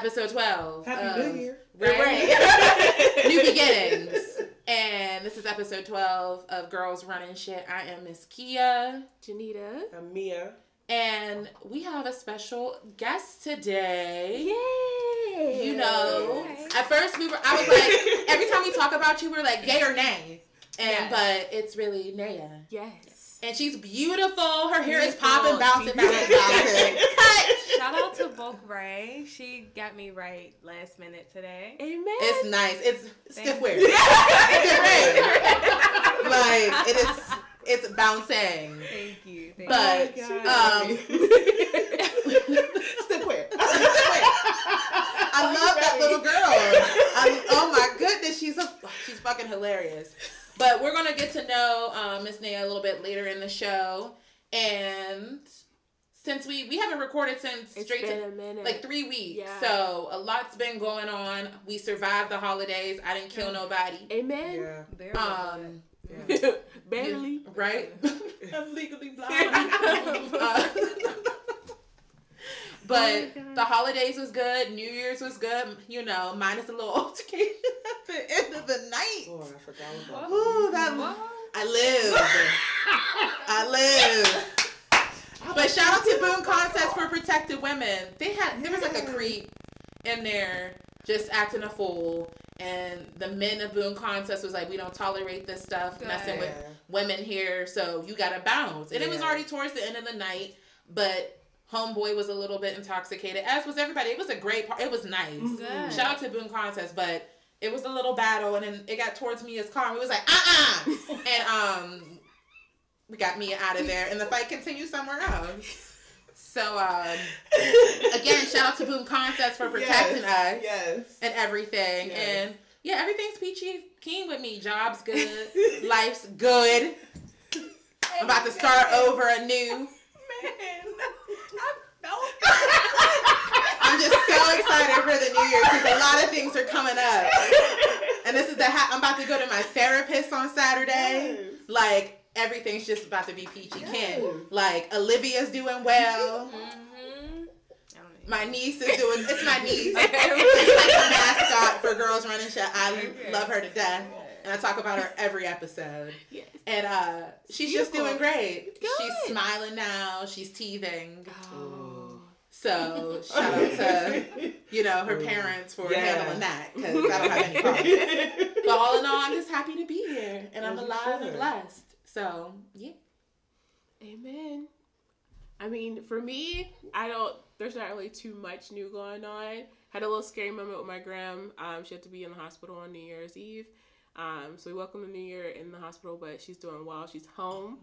episode 12. Happy of- New Year. Right? New beginnings. And this is episode 12 of Girls Running Shit. I am Miss Kia. Janita. I'm Mia. And we have a special guest today. Yay! You know, Okay. at first we were, I was like, every time we talk about you, we're like, yay or nay. And, Yes. but it's really Naya. Yes. And she's beautiful. Her hair is popping, bouncing, bouncing, bouncing. Cut. Shout out to Bulk Ray. She got me right last minute today. Amen. It's nice. It's stiff Thank weird. you. Stiff weird. Like it is. It's bouncing. Thank you. Thank But you. um, Stick where? I love that little girl. I, oh my goodness, she's a, she's fucking hilarious. But we're gonna get to know um, Miss Naya a little bit later in the show, and since we we haven't recorded since It's straight been to a minute. like three weeks, Yeah. so a lot's been going on. We survived the holidays. I didn't kill nobody. Amen. Yeah. There was Um, yeah. Barely. right? I'm legally blind. Uh, but Oh the holidays was good. New Year's was good. You know, minus a little altercation at the end of the night. Oh, I forgot about Ooh, that What? I live. I live. But shout out to Boom Concepts for protected women. They had there was like a creep in there just acting a fool, and the men of Boom Concepts was like, "We don't tolerate this stuff Good. messing with women here, so you gotta bounce." And it was already towards the end of the night, but homeboy was a little bit intoxicated, as was everybody. It was a great part. It was nice. Good. Shout out to Boom Concepts, but it was a little battle, and then it got towards Mia's car, and we was like, uh uh and um, we got Mia out of there, and the fight continued somewhere else. So um, again, shout out to Boom Concepts for protecting yes. us Yes. and everything, Yes. and yeah, everything's peachy keen with me. Job's good, life's good. I'm about to start over anew. Man. I'm just so excited for the new year because a lot of things are coming up. And this is the ha- I'm about to go to my therapist on Saturday. Yes. Like everything's just about to be peachy Yes. keen. Like Olivia's doing well. Mhm. I don't even- My niece is doing. It's my niece. She's like the mascot for Girls Running Shot. I love her to death, and I talk about her every episode. Yes. And uh, she's just doing Beautiful. great. She's smiling now. She's teething. Oh. So shout out to you know her parents for Yeah. handling that because I don't have any problems. But all in all, I'm just happy to be here and I'm As you alive and blessed. So yeah. Amen. I mean, for me, I don't. There's not really too much new going on. Had a little scary moment with my gram. Um, she had to be in the hospital on New Year's Eve. Um, so we welcomed the New Year in the hospital, but she's doing well. She's home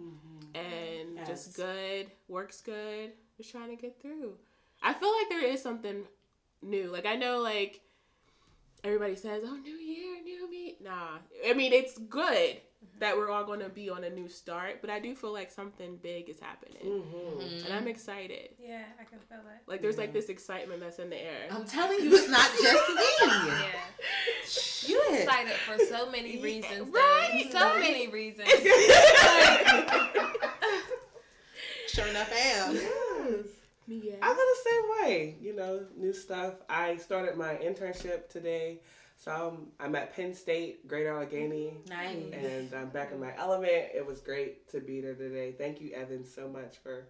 and Yes. just good. Works good. Just trying to get through. I feel like there is something new. Like I know, like everybody says, "Oh, New Year, new me." Nah, I mean it's good that we're all going to be on a new start, but I do feel like something big is happening, Mhm. and I'm excited. Yeah, I can feel it. Like there's like this excitement that's in the air. I'm telling you, it's not just me. Yeah. Shit. Excited for so many reasons. though. Right. So many reasons. Sure enough, I am. Yes. Yeah. I feel the same way. You know, new stuff. I started my internship today. So I'm, I'm at Penn State, Greater Allegheny. Nice. and I'm back in my element. It was great to be there today. Thank you, Evan, so much for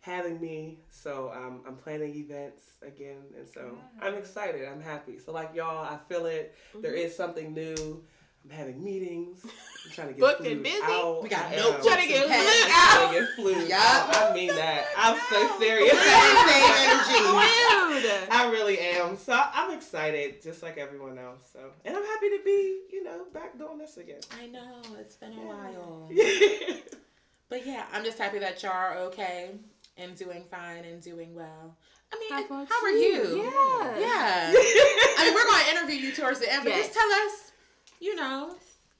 having me. So um, I'm planning events again, and so I'm excited. I'm happy. So like y'all, I feel it. There is something new. I'm having meetings. I'm trying to get Booked and busy. out. We got I am. Trying to get and pens. flued I'm out. trying to get flued Yup. out. I mean that. I'm so serious. Same energy. Dude. I really am. So I'm excited, just like everyone else. So, and I'm happy to be, you know, back doing this again. I know it's been a Yeah. while, yeah. but yeah, I'm just happy that y'all are okay and doing fine and doing well. I mean, How how, are you? you? Yeah. Yeah. I mean, we're going to interview you towards the end, but Yes. just tell us, you know.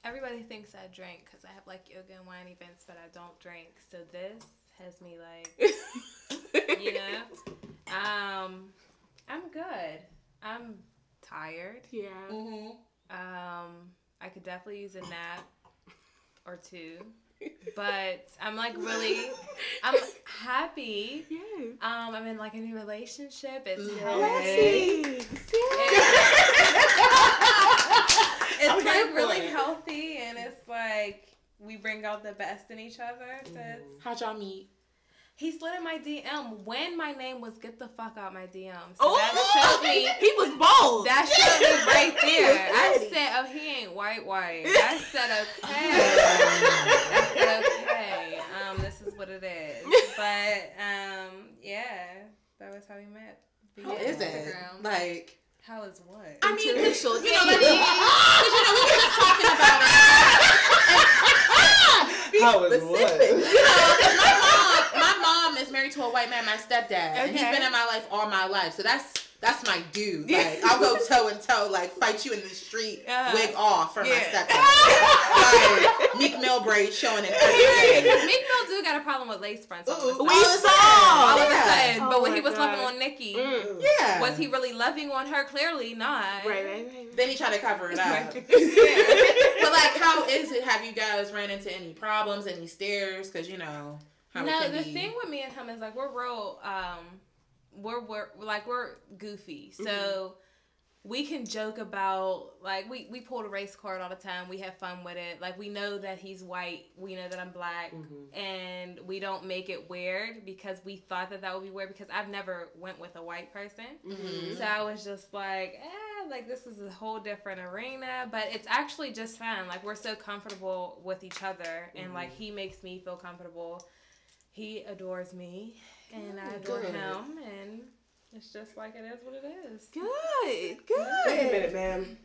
Everybody thinks I drink because I have like yoga and wine events, but I don't drink. So this has me like, you know, um, I'm good. I'm tired. Yeah. Mm-hmm. Um, I could definitely use a nap. or two. But I'm like really, I'm happy. Yes. Um, I'm in like a new relationship. It's healthy. Yes. It's like really it. healthy, and it's like we bring out the best in each other. So it's, How'd y'all meet? he slid in my DM when my name was "Get the fuck out my DM." So Oh, that showed me. he was bold. That showed me right there. I said, "Oh, he ain't white white." I said, "Okay." I said, "Okay." Um, this is what it is. But um, yeah, that was how we met. How Via is it? Like, How is what? I mean, Interracial you know, let me, 'cause, you know, we were just talking about it. How is specific. what? You know, 'cause my mom, my mom is married to a white man, my stepdad, and he's Okay. been in my life all my life. So that's that's my dude. Like I'll go toe and toe, like fight you in the street, Uh-huh. wig off for my Yeah. stepdad. like Meek Mill braids showing it. Meek Mill do got a problem with lace fronts. All of a Ooh, sudden. We all of a saw. sudden. All of a Yeah. sudden. Oh But when he was God. loving on Nicki, Mm. Yeah. was he really loving on her? Clearly not. Right, right, right. Then he tried to cover it up. Right. but like, how is it? Have you guys ran into any problems, any stares? Because you know how no, the be. thing with me and him is like we're real. Um, we're we're like we're goofy, so Mm-hmm. we can joke about like we we pull the race card all the time. We have fun with it. Like we know that he's white. We know that I'm black. Mm-hmm. And we don't make it weird because we thought that that would be weird because I've never went with a white person. Mhm. So I was just like, eh, like this is a whole different arena, but it's actually just fun. Like we're so comfortable with each other, and like he makes me feel comfortable. He adores me, and I adore Good. him, and it's just like it is what it is. Good, good. Wait a minute, ma'am.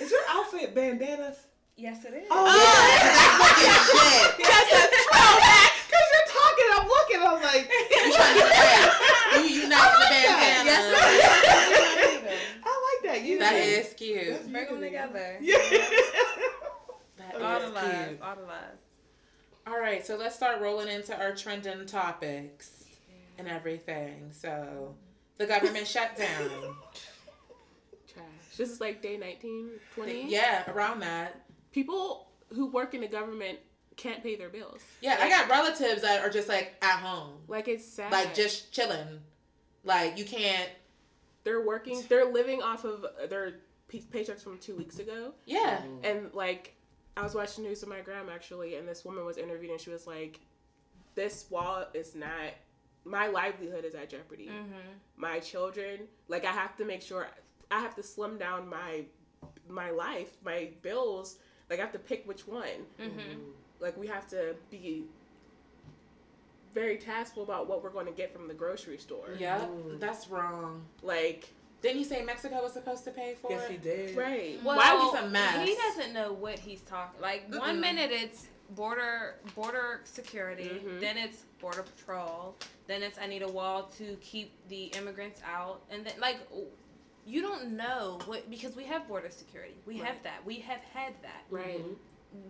Is your outfit bandanas? Yes, it is. Oh, oh. That's fucking shit. That's a throwback. Cause you're talking, I'm looking, I'm like, You trying to get You unite the like that. bandana. I like that. You That did. is cute. Bring them together. Yeah. That All is the love, cute. all the love. All right, so let's start rolling into our trending topics and everything. So, the government shutdown. Trash. This is like day 19, 20. Yeah, around that. People who work in the government can't pay their bills. Yeah, I got relatives that are just like at home, Like it's sad. like just chilling. Like you can't. they're working. They're living off of their paychecks from two weeks ago. Yeah. And like, I was watching news with my grandma actually, and this woman was interviewed, and she was like, "This wall is not. My livelihood is at jeopardy. Mm-hmm. My children, like, I have to make sure. I have to slim down my my life, my bills. Like, I have to pick which one. Mm-hmm. Like, we have to be." Very tactful about what we're going to get from the grocery store. Yeah, Mm. That's wrong. Like, Didn't he say Mexico was supposed to pay for Yes, it? he did. right. Well, Why was a mess? He doesn't know what he's talking. Like one Mm-mm. minute it's border border security, Mhm. then it's border patrol, then it's I need a wall to keep the immigrants out, and then like you don't know what because we have border security, we have that, we have had that. Right.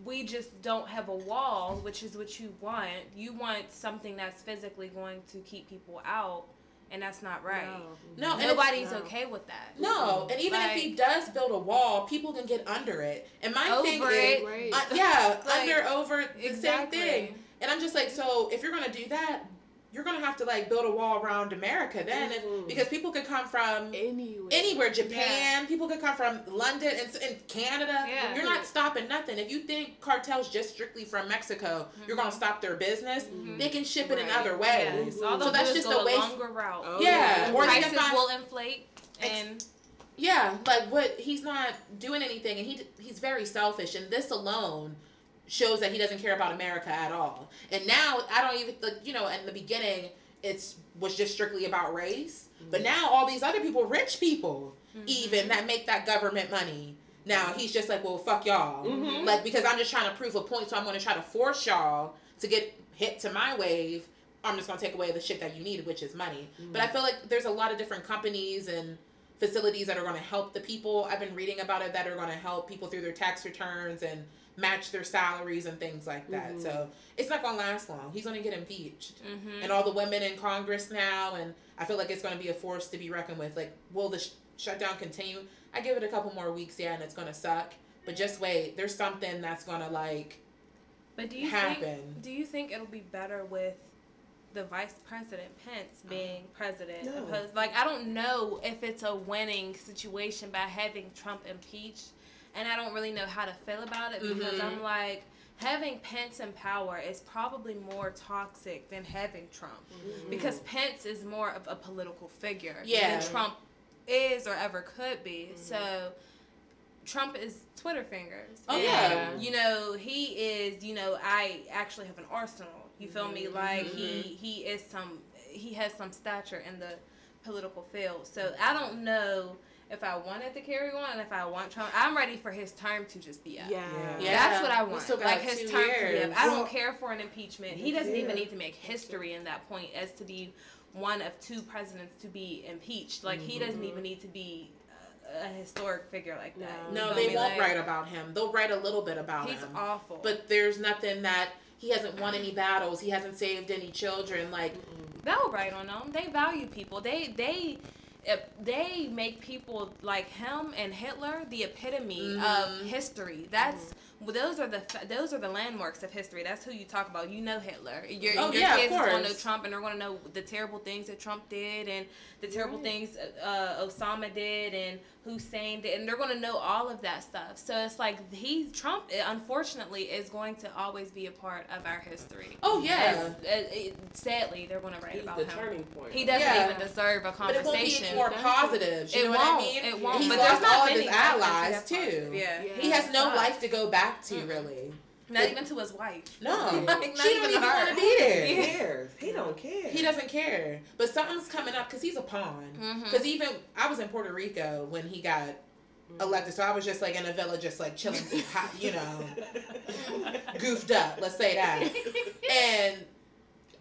We just don't have a wall, which is what you want. You want something that's physically going to keep people out, and that's not right. No, and it's- Nobody's no. okay with that. No, and even if he does build a wall, people can get under it. And my Over thing it. is, Right. uh, yeah, Like, under over the Exactly. same thing. And I'm just like, so if you're gonna do that, you're gonna have to like build a wall around America then, if, Mhm. because people could come from Anywhere. anywhere, Japan, people could come from London and, and Canada. Yeah. You're not stopping nothing. If you think cartels just strictly from Mexico, you're gonna stop their business. Mhm. They can ship it in Right. other ways. Yes. All So they'll that's just go a a waste- longer route. Oh, Yeah, or prices find- will inflate, Ex- and Yeah, like what he's not doing anything, and he he's very selfish, and this alone shows that he doesn't care about America at all. And now I don't even, like, you know, in the beginning it's was just strictly about race, but mm. now all these other people, rich people, mm-hmm. even that make that government money. Now he's just like, well, fuck y'all, Mhm. like because I'm just trying to prove a point, so I'm going to try to force y'all to get hit to my wave. I'm just going to take away the shit that you need, which is money. Mm-hmm. But I feel like there's a lot of different companies and facilities that are going to help the people. I've been reading about it that are going to help people through their tax returns and match their salaries and things like that. Mhm. So it's not to last long. He's to get impeached. Mhm. And all the women in Congress now, and I feel like it's going to be a force to be reckoned with. Like, will the sh- shutdown continue? I give it a couple more weeks, yeah, and it's going to suck. But just wait. There's something that's going to, like, But do you happen. think do you think it'll be better with the vice president Pence being president? No. Because like I don't know if it's a winning situation by having Trump impeached, and I don't really know how to feel about it because Mhm. I'm mm-hmm. like having Pence in power is probably more toxic than having Trump mm-hmm. because Pence is more of a political figure Yeah. than Trump is or ever could be. Mm-hmm. So Trump is Twitter fingers. Oh, And, yeah. You know, he is, you know, I actually have an arsenal. You feel me? Like he he is some he has some stature in the political field. So I don't know if I wanted to carry on and if I want Trump. I'm ready for his term to just be up. Yeah. Yeah. That's what I We want. still got like his two term to be years. up. I Well- don't care for an impeachment. He doesn't even need to make history in that point as to be one of two presidents to be impeached. Like he doesn't mm-hmm. even need to be a, a historic figure like that. No. No, feel they me? won't Like, write about him. They'll write a little bit about He's him. He's awful. But there's nothing that he hasn't won any battles. He hasn't saved any children. Like they'll write on them. They value people. They they if they make people like him and Hitler the epitome of Mhm. history. That's well, those are the those are the landmarks of history. That's who you talk about. You know Hitler. Your, Oh, your yeah, kids going to know. Trump, and they're going to know the terrible things that Trump did, and the terrible Right. things uh, Osama did, and Hussein did, and they're going to know all of that stuff. So it's like he Trump, eh, unfortunately, is going to always be a part of our history. Oh yeah. As- as- sadly, they're going to write He's about the him. turning point. He doesn't Yeah. even deserve a conversation. But it won't be conversation. more positive. You It know what I won't, mean? it won't. He's but lost there's not all of many his allies too. Yeah. Yeah. He has no life to go back to Mm-mm. really. Not even to his wife. No, Like, she don't even want to be there. He cares. He don't care. He doesn't care. But something's coming up because he's a pawn. Mm-hmm. Because even I was in Puerto Rico when he got elected, so I was just like in a villa, just like chilling, you know, goofed up. Let's say that. And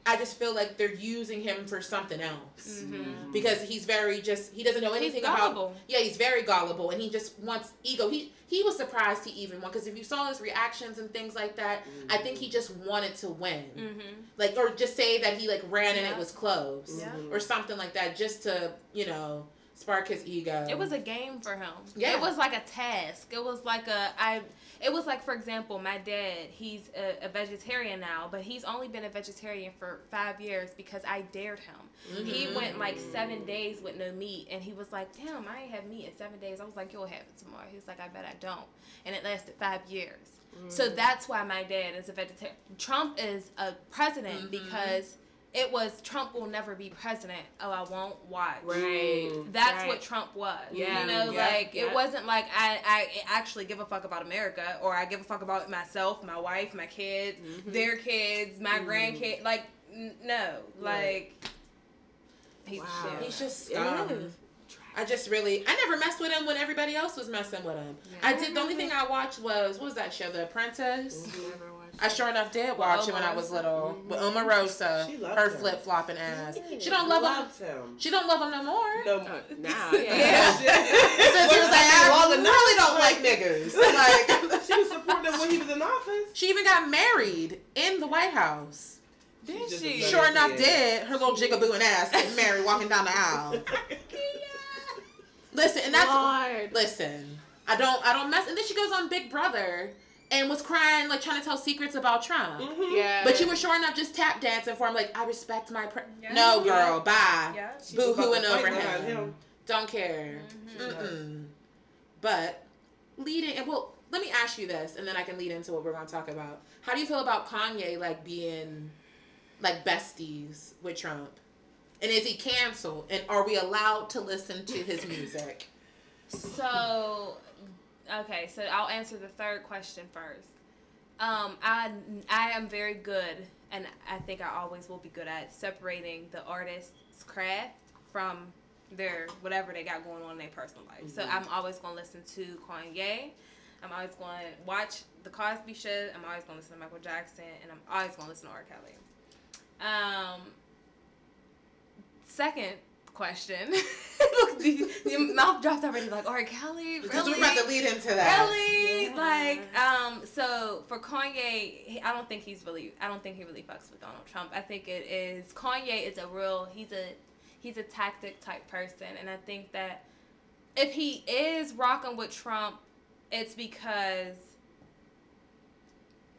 I just feel like they're using him for something else Mhm. because he's very just he doesn't know He's anything about. Yeah, he's very gullible, and he just wants ego. He he was surprised he even won because if you saw his reactions and things like that, I think he just wanted to win, Mm-hmm. like or just say that he like ran and it was close Yeah. or something like that, just to you know spark his ego. It was a game for him. Yeah. It was like a task. It was like a I. It was like, for example, my dad. He's a, a vegetarian now, but he's only been a vegetarian for five years because I dared him. He Mhm. went like seven days with no meat, and he was like, "Damn, I ain't have meat in seven days." I was like, "You'll have it tomorrow." He was like, "I bet I don't," and it lasted five years. So that's why my dad is a vegetarian. Trump is a president Mhm. because it was Trump will never be president. Oh, I won't watch. Right. Mm. That's Right. what Trump was. Yeah. You know, Yeah. like Yeah. it wasn't like I, I actually give a fuck about America or I give a fuck about myself, my wife, my kids, Mhm. their kids, my mm-hmm. grandkids. Like, n- no. Like, he's Wow. shit. He's just It scum. is. I just really, I never messed with him when everybody else was messing with him. I did. The only thing I watched was what was that show, The Apprentice. Mm-hmm. Never watched I sure enough did watch it when I was little with Omarosa, She loved her flip flopping ass. She don't love him. Him. She don't love him no more. No. Uh, now, Yeah. yeah. Since he was like, I really don't like niggas. Like, She was supporting him when he was in office. she even got married in the White House. Did just she? Sure enough, did her little jigaboo ass get married walking down the aisle. Listen, and that's Lord. listen. I don't, I don't mess. And then she goes on Big Brother and was crying, like trying to tell secrets about Trump. Mhm. Yeah. But you were sure enough just tap dancing for him, like I respect my. Pre-. Yeah. No, girl, bye. Yeah. She Boo hooing over behind him. Don't care. Mm-mm. But leading, and well, let me ask you this, and then I can lead into what we're going to talk about. How do you feel about Kanye like being like besties with Trump? And is he canceled? And are we allowed to listen to his music? So, okay, so I'll answer the third question first. Um, I I am very good, and I think I always will be good at separating the artist's craft from their whatever they got going on in their personal life. So I'm always gonna listen to Kanye. I'm always going to watch the Cosby Show. I'm always going to listen to Michael Jackson, and I'm always going to listen to R. Kelly. Um, second question. Look, the, your mouth dropped already. Like all right, Kelly, Because really? we're about to lead into that. Really? Yeah. Like, um, so for Kanye, I don't think he's really, I don't think he really fucks with Donald Trump. I think it is Kanye is a real, he's a, he's a tactic type person, and I think that if he is rocking with Trump, it's because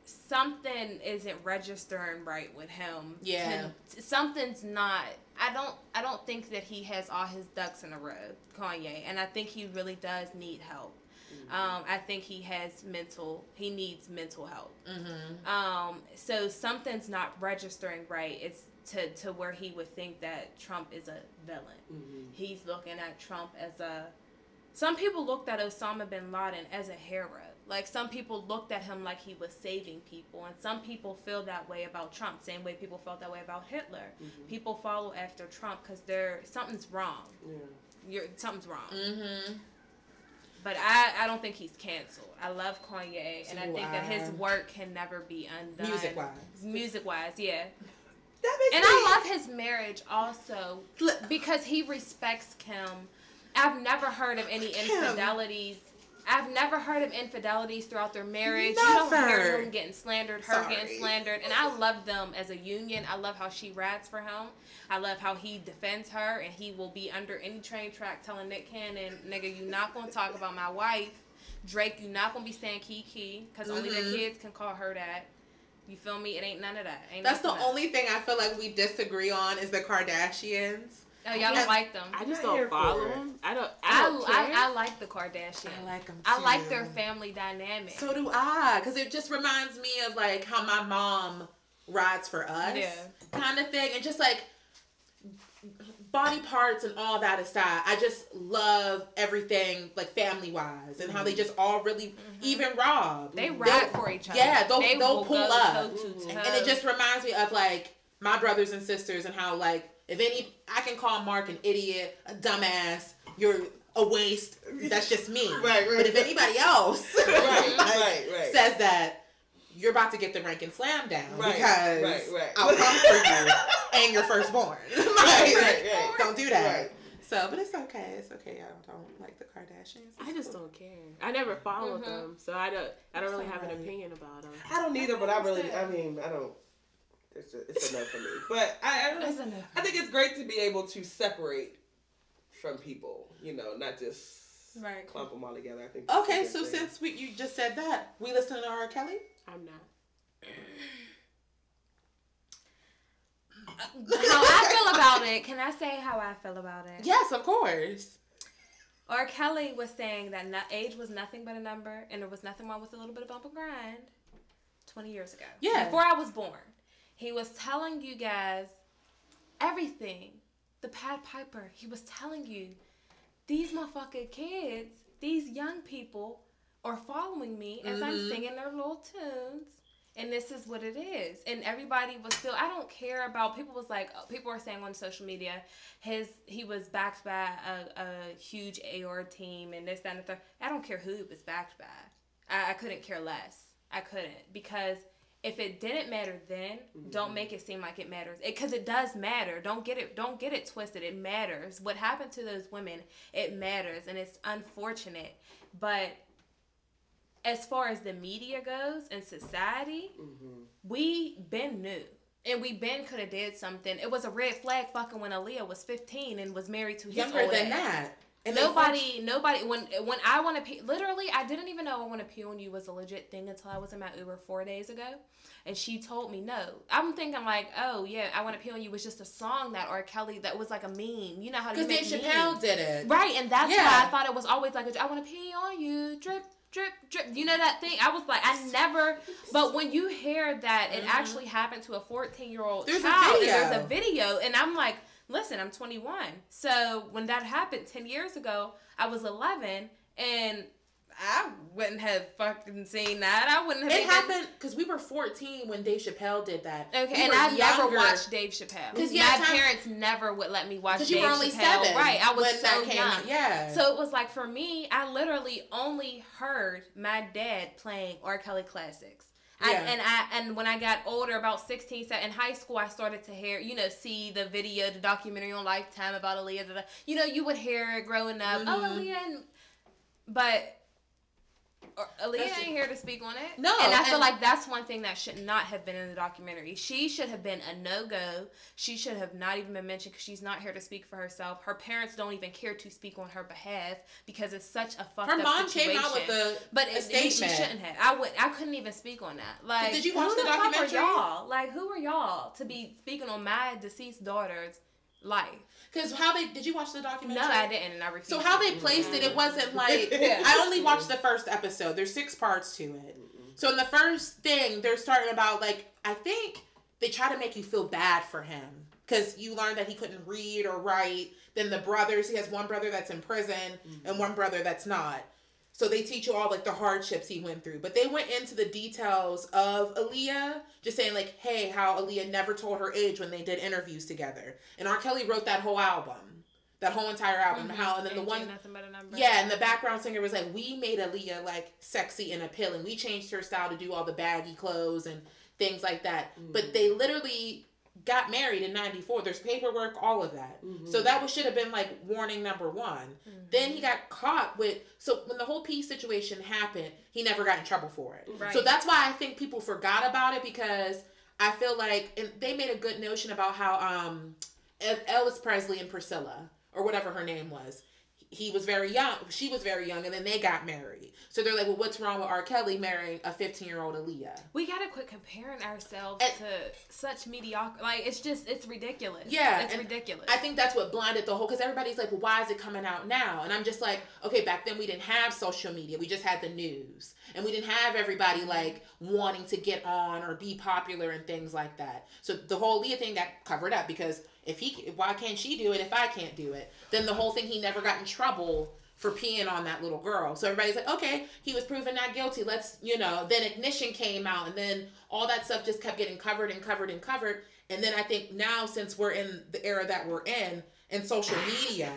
something isn't registering right with him. Yeah. To- something's not. I don't. I don't think that he has all his ducks in a row, Kanye, and I think he really does need help. Um, I think he has mental. He needs mental help. Mm-hmm. Um, so something's not registering right. It's to to where he would think that Trump is a villain. Mm-hmm. He's looking at Trump as a. Some people looked at Osama bin Laden as a hero. Like some people looked at him like he was saving people, and some people feel that way about Trump. Same way people felt that way about Hitler. Mhm. People follow after Trump because they're something's wrong. Yeah. You're something's wrong. Mm-hmm. But I, I don't think he's canceled. I love Kanye, and I So think that his work can never be undone. Music wise. Music wise, yeah. That makes And me, I love his marriage also because he respects Kim. I've never heard of any Kim. infidelities. I've never heard of infidelities throughout their marriage. You don't hear him getting slandered, her Sorry. getting slandered. And I love them as a union. I love how she rats for him. I love how he defends her and he will be under any train track telling Nick Cannon, nigga, you not gonna talk about my wife. Drake, you not gonna be saying Kiki, because only the Mhm. kids can call her that. You feel me? It ain't none of that. Ain't That's the only thing I feel like we disagree on is the Kardashians. Oh, y'all don't like them. I just don't follow them. I don't. I, I don't care. I, I like the Kardashians. I like them. I like their family dynamic. So do I, because it just reminds me of like how my mom rides for us, Yeah. kind of thing, and just like body parts and all that aside, I just love everything like family wise and how they just all really even Rob. Mm-hmm. they they'll- ride for each other. Yeah, they'll, they they'll will pull go up, toe to toe. and it just reminds me of like my brothers and sisters and how like if any I can call Mark an idiot, a dumbass, you're a waste. That's just me. Right, right. But if anybody else right, like, right, right. says that you're about to get the rank and slam down Right, because right, right. I'll come for you and your firstborn. like, right, right, right. Don't do that. Right. So, but it's okay. It's okay. I don't like the Kardashians. I just don't care. I never followed Mhm. them, so I don't. I don't really That's have an opinion about them. I don't either, but I really, I mean, I don't. It's a, it's a no for me. But I, I, don't- It's a. I think it's great to be able to separate from people. You know, not just Right. clump them all together. I think. Okay, so thing. since we you just said that, we listen to R. Kelly. I'm not. how I feel about it. Can I say how I feel about it? Yes, of course. R. Kelly was saying that no, age was nothing but a number, and there was nothing wrong with a little bit of bump and grind. Twenty years ago, Yeah. before I was born, he was telling you guys everything. The Pied Piper, he was telling you these motherfucking kids, these young people, are following me as I'm Mhm. singing their little tunes. And this is what it is. And everybody was still I don't care about people was like people are saying on social media his he was backed by a, a huge AR team and this, that, and the third. I don't care who it was backed by. I, I couldn't care less. I couldn't because if it didn't matter then, don't make it seem like it matters. Because it, does matter. Don't get it. Don't get it twisted. It matters. What happened to those women? It matters, and it's unfortunate. But as far as the media goes and society, Mhm. we been new. And we been could have did something. It was a red flag fucking when Aaliyah was 15 and was married to his Younger than that. And nobody, nobody. When when I want to pee, literally, I didn't even know I want to pee on you was a legit thing until I was in my Uber four days ago, and she told me no. I'm thinking like, oh yeah, I want to pee on you was just a song that R. Kelly that was like a meme. You know how Because Dave memes. Chappelle did it. Right, and that's Yeah. why I thought it was always like, a, I want to pee on you, drip, drip, drip. You know that thing? I was like, I never. But when you hear that it Mhm. actually happened to a 14 year old a child, and there's a video, and I'm like, listen, I'm 21. So when that happened 10 years ago, I was 11, and I wouldn't have fucking seen that. I wouldn't have. It happened because we were 14 when Dave Chappelle did that. Okay, We and I never watched Dave Chappelle. 'Cause, My yeah, time- parents never would let me watch Because Dave you were only Chappelle. seven. Right, I was when so young. out. Yeah. So it was like for me, I literally only heard my dad playing R. Kelly classics. I, Yeah. and I and when I got older, about 16, so in high school, I started to hear, you know, see the video, the documentary on Lifetime about Aaliyah. da. You know, you would hear it growing up. Oh, Mhm. Aaliyah. And, but Aaliyah That's ain't here to speak on it. No, and I feel and- like that's one thing that should not have been in the documentary. She should have been a no go. She should have not even been mentioned because she's not here to speak for herself. Her parents don't even care to speak on her behalf because it's such a fucked Her up mom situation. came out with a, But a it, she shouldn't have. I would. I couldn't even speak on that. Like, Did you watch who the fuck are documentary? y'all? Like, who are y'all to be speaking on my deceased daughter's life? Because how they did you watch the documentary? No, I didn't, and I refused. So how they placed it, it wasn't like Yeah. I only watched the first episode. There's six parts to it. So in the first thing, they're starting about like I think they try to make you feel bad for him because you learn that he couldn't read or write. Then the brothers, he has one brother that's in prison mm-hmm. and one brother that's not. So they teach you all like the hardships he went through. But they went into the details of Aaliyah, just saying like, hey, how Aaliyah never told her age when they did interviews together. And R. Kelly wrote that whole album. That whole entire album. Mhm. How and then the one nothing but a number. yeah, and the background singer was like, we made Aaliyah like sexy and appealing. We changed her style to do all the baggy clothes and things like that. But they literally got married in 94 there's paperwork all of that. So that was, should have been like warning number one. Then he got caught with so when the whole peace situation happened he never got in trouble for it. Right. so that's why i think people forgot about it because i feel like and they made a good notion about how um elvis presley and priscilla or whatever her name was he was very young she was very young and then they got married so they're like well what's wrong with r kelly marrying a 15 year old aaliyah We gotta quit comparing ourselves And- to such mediocre. Like it's just it's ridiculous. Yeah, it's ridiculous. I think that's what blinded the whole because everybody's like, well, why is it coming out now? And I'm just like, okay, back then we didn't have social media. We just had the news. And we didn't have everybody like wanting to get on or be popular and things like that. So the whole Leah thing got covered up because if he why can't she do it if I can't do it? Then the whole thing he never got in trouble for peeing on that little girl. So everybody's like, okay, he was proven not guilty. Let's, you know, then ignition came out and then all that stuff just kept getting covered and covered and covered. And then I think now since we're in the era that we're in and social media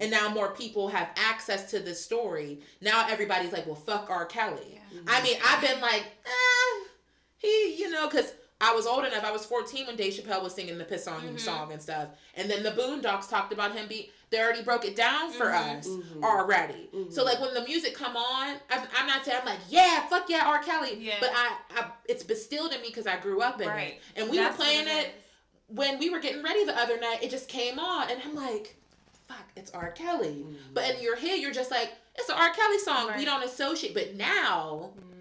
and now more people have access to this story, now everybody's like, well, fuck R. Kelly. I mean, I've been like, eh, he, you know, because I was old enough. I was 14 when Dave Chappelle was singing the Piss on You Mhm. song and stuff. And then the Boondocks talked about him be they already broke it down for Mhm. us Mhm. already. So like when the music come on, I'm, I'm not saying I'm like, yeah, fuck yeah, R. Kelly. Yeah. But I, I it's bestilled in me because I grew up in Right. it. And we That's were playing it when we were getting ready the other night, it just came on, and I'm like, fuck, it's R. Kelly. But in your head, you're just like, it's an R. Kelly song. We don't associate. But now, Mm.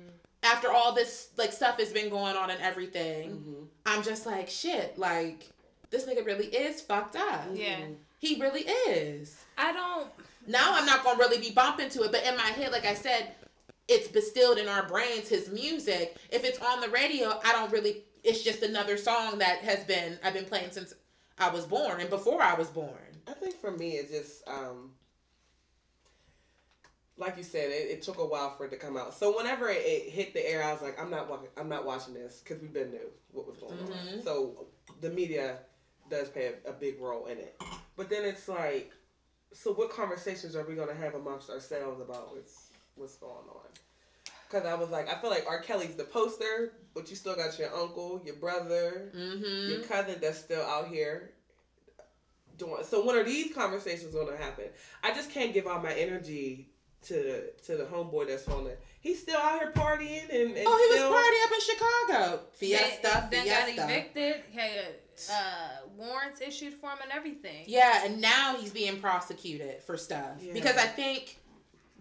After all this like stuff has been going on and everything, Mhm. I'm just like, shit, like this nigga really is fucked up. Yeah. He really is. I don't. Now I'm not gonna really be bumping to it, but in my head, like I said, it's bestilled in our brains. His music. If it's on the radio, I don't really. It's just another song that has been I've been playing since I was born and before I was born. I think for me, it's just um, like you said, it, it took a while for it to come out. So whenever it, it hit the air, I was like, I'm not watching. I'm not watching this because we've been knew what was going Mhm. on. So the media does play a, a big role in it. But then it's like, so what conversations are we gonna have amongst ourselves about what's what's going on? Because I was like, I feel like R. Kelly's the poster, but you still got your uncle, your brother, Mm-hmm. your cousin that's still out here doing so when are these conversations gonna happen i just can't give all my energy to to the homeboy that's on it he's still out here partying and, and Oh, he was partying up in Chicago. Fiesta, Then got Fiesta. evicted. Had uh, warrants issued for him and everything. Yeah, and now he's being prosecuted for stuff Yeah. because I think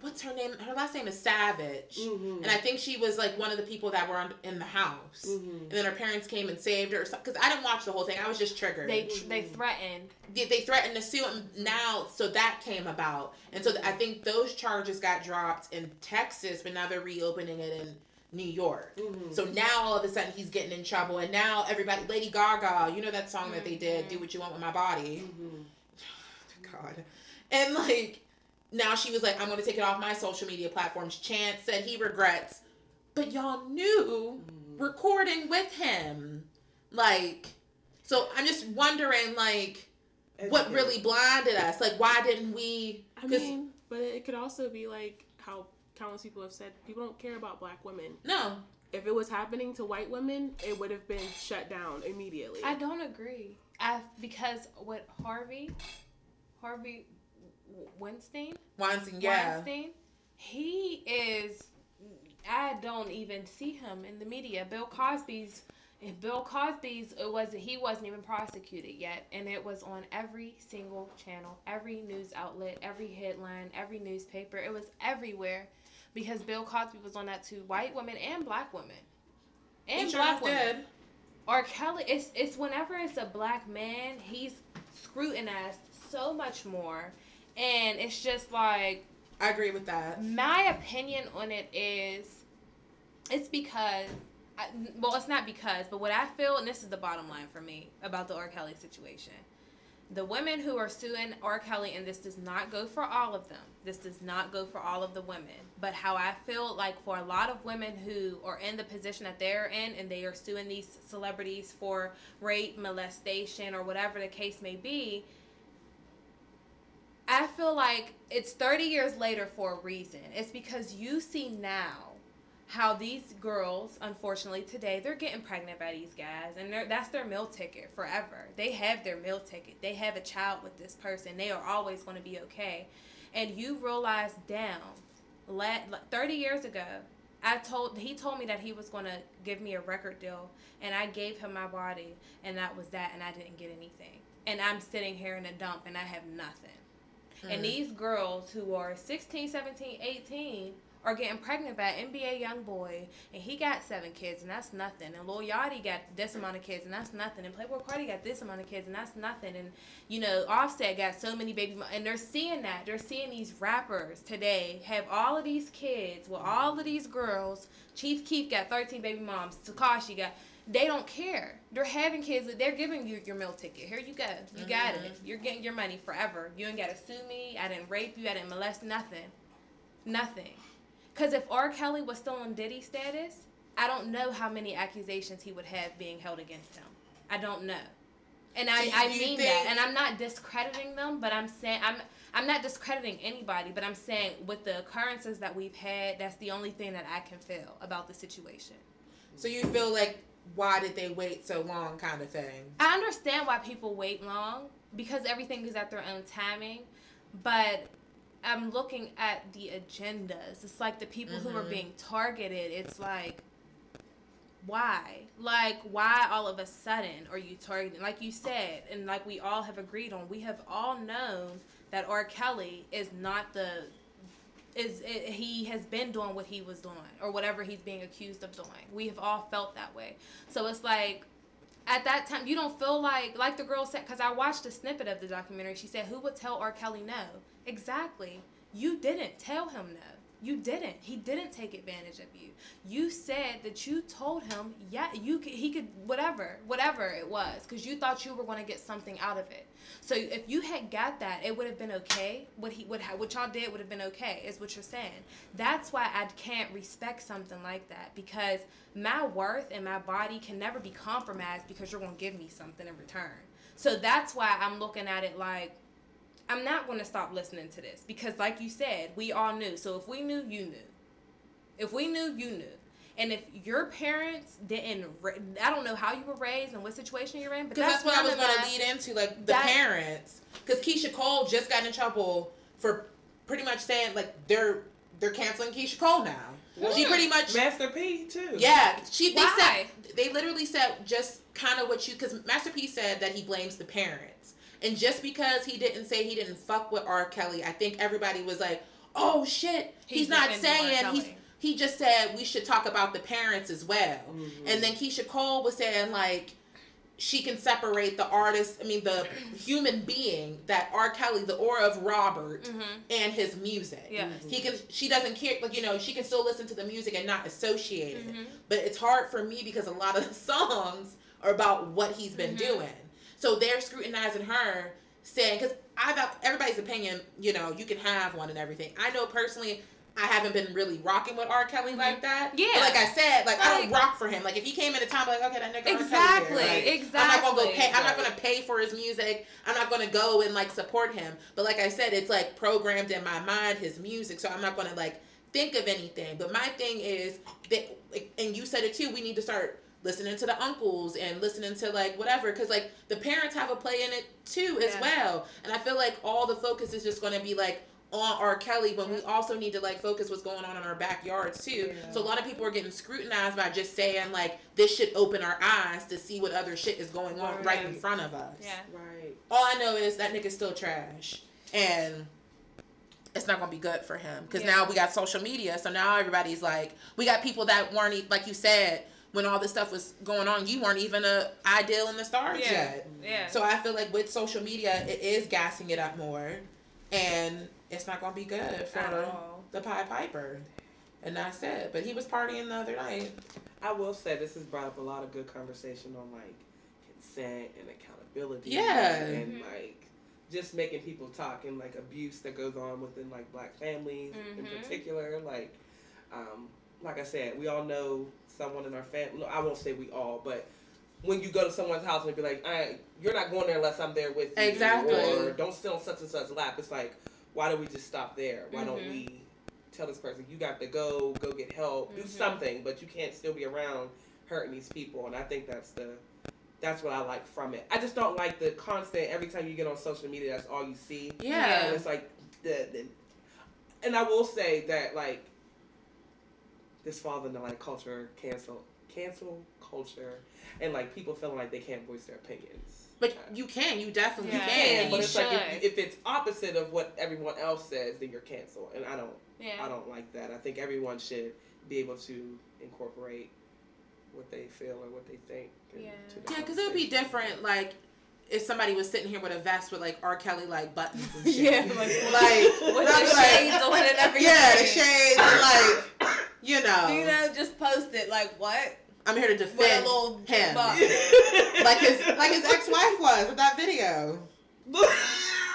what's her name? Her last name is Savage, Mhm. and I think she was like one of the people that were on, in the house. Mhm. And then her parents came and saved her, because I didn't watch the whole thing. I was just triggered. They they threatened. they, they threatened to sue him now, so that came about, and so I think those charges got dropped in Texas, but now they're reopening it in New York. Mhm. So now all of a sudden he's getting in trouble, and now everybody, Lady Gaga, you know that song that they did, Mhm. "Do What You Want with My Body." Mhm. God, and like now she was like, "I'm going to take it off my social media platforms." Chance said he regrets, but y'all knew Mhm. recording with him, like. So I'm just wondering, like, what Educate. really blinded us? Like, why didn't we? I 'cause- mean, but it could also be like how countless people have said people don't care about black women. No, If it was happening to white women, it would have been shut down immediately. I don't agree. I because what Harvey, Harvey Weinstein, Weinstein, yeah. Weinstein, he is I don't even see him in the media. Bill Cosby's Bill Cosby's it was he wasn't even prosecuted yet, and it was on every single channel, every news outlet, every headline, every newspaper. It was everywhere because Bill Cosby was on that too. White women and black women, and sure black women. did. R. Kelly, it's it's whenever it's a black man, he's scrutinized so much more, and it's just like I agree with that. my opinion on it is it's because I, well it's not because but what i feel and this is the bottom line for me about the r. Kelly situation. The women who are suing r. Kelly and this does not go for all of them. This does not go for all of the women. But how i feel like for a lot of women who are in the position that they're in and they are suing these celebrities for rape molestation or whatever the case may be I feel like it's 30 years later for a reason. It's because you see now how these girls, unfortunately today, they're getting pregnant by these guys, and that's their meal ticket forever. They have their meal ticket. They have a child with this person. They are always going to be okay. And you realize down, let, 30 years ago, I told he told me that he was going to give me a record deal, and I gave him my body, and that was that, and I didn't get anything. And I'm sitting here in a dump, and I have nothing. And mm-hmm. these girls who are 16, 17, 18 are getting pregnant by an NBA young boy, and he got seven kids, and that's nothing. And Lil Yachty got this mm-hmm. amount of kids, and that's nothing. And Playboi Carti got this amount of kids, and that's nothing. And you know, Offset got so many baby, mo- and they're seeing that. They're seeing these rappers today have all of these kids with all of these girls. Chief Keef got 13 baby moms. Tekashi got. They don't care. They're having kids. They're giving you your meal ticket. Here you go. You got it. Mm-hmm. You're getting your money forever. You ain't got to sue me. I didn't rape you. I didn't molest nothing. Nothing. Because if R. Kelly was still on Diddy status, I don't know how many accusations he would have being held against him. I don't know. And I, I mean think- that. And I'm not discrediting them, but I'm saying I'm I'm not discrediting anybody, but I'm saying with the occurrences that we've had, that's the only thing that I can feel about the situation. So you feel like why did they wait so long, kind of thing? I understand why people wait long because everything is at their own timing, but I'm looking at the agendas. It's like the people who are Mhm. being targeted. It's like, why? Like, why all of a sudden are you targeting? Like you said, and like we all have agreed on, we have all known that R. Kelly is not the is it, he has been doing what he was doing or whatever he's being accused of doing. We have all felt that way. So it's like at that time you don't feel like like the girl said because I watched a snippet of the documentary. She said, "Who would tell R. Kelly no?" Exactly. You didn't tell him no. You didn't. He didn't take advantage of you. You said that you told him, yeah, you could, he could whatever, whatever it was, because you thought you were going to get something out of it. So if you had got that, it would have been okay. What he what what y'all did would have been okay, is what you're saying. That's why I can't respect something like that because my worth and my body can never be compromised because you're going to give me something in return. So that's why I'm looking at it like I'm not going to stop listening to this because, like you said, we all knew. So if we knew, you knew. If we knew, you knew. And if your parents didn't, ra- I don't know how you were raised and what situation you're in, but Because that's, what I was going to lead into, like the that- parents. Because Keyshia Cole just got in trouble for pretty much saying like they're they're canceling Keyshia Cole now. She hmm. pretty much Master P too. yeah. She they Why? said they literally said just kind of what you because Master P said that he blames the parents, and just because he didn't say he didn't fuck with R. Kelly, I think everybody was like, oh shit, he's, He's not saying he's. He just said we should talk about the parents as well. Mhm. And then Keyshia Cole was saying like she can separate the artist, I mean the human being that R. Kelly, the aura of Robert Mhm. and his music. Yes. He can she doesn't care like you know, she can still listen to the music and not associate it. Mhm. But it's hard for me because a lot of the songs are about what he's been Mhm. doing. So they're scrutinizing her saying cuz I've everybody's opinion, you know, you can have one and everything. I know personally I haven't been really rocking with R. Kelly like that. Mm-hmm. Yeah. But like I said, like, I don't rock for him. Like if he came into town, like okay, that nigga Exactly. Like, exactly. I'm not gonna go pay. I'm not gonna pay for his music. I'm not gonna go and like support him. But like I said, it's like programmed in my mind his music, so I'm not gonna like think of anything. But my thing is that, and you said it too. We need to start listening to the uncles and listening to like whatever, because like the parents have a play in it too as Yeah. well. And I feel like all the focus is just gonna be like on R. Kelly when we also need to like focus what's going on in our backyards too. Yeah. So a lot of people are getting scrutinized by just saying like this should open our eyes to see what other shit is going on right, in front of us. Yeah. Right. All I know is that nigga's still trash and it's not gonna be good for him because Yeah. now we got social media. So now everybody's like, we got people that weren't e- like you said when all this stuff was going on. You weren't even a ideal in the stars Yeah. yet. Yeah. So I feel like with social media, it is gassing it up more, and it's not gonna be good for At all. the Pied Piper. And that's it. But he was partying the other night. I will say this has brought up a lot of good conversation on like consent and accountability. Yeah. And Mhm. like just making people talk and like abuse that goes on within like black families in Mhm. particular. Like, um, like I said, we all know someone in our family. I won't say we all, but when you go to someone's house and be like, I, "You're not going there unless I'm there with you," Exactly. or "Don't sit on such and such lap," it's like, why don't we just stop there? Why don't Mhm. we tell this person you got to go, go get help, do Mhm. something, but you can't still be around hurting these people? And I think that's the that's what I like from it. I just don't like the constant every time you get on social media, that's all you see. Yeah. And it's like the, the and I will say that like this falls into like culture cancel cancel culture and like people feeling like they can't voice their opinions. But you can. You definitely Yeah. can. Yeah, but you it's like if, if it's opposite of what everyone else says, then you're canceled. And I don't yeah. I don't like that. I think everyone should be able to incorporate what they feel or what they think. Yeah. into Yeah, because it would be different. Like if somebody was sitting here with a vest with like R. Kelly like buttons and shit. Yeah, like, like, with the like, shades on and everything. yeah, the shades. and, like you know, You know, just post it like what? I'm here to With a defend little him. box. like his like his ex wife was with that video.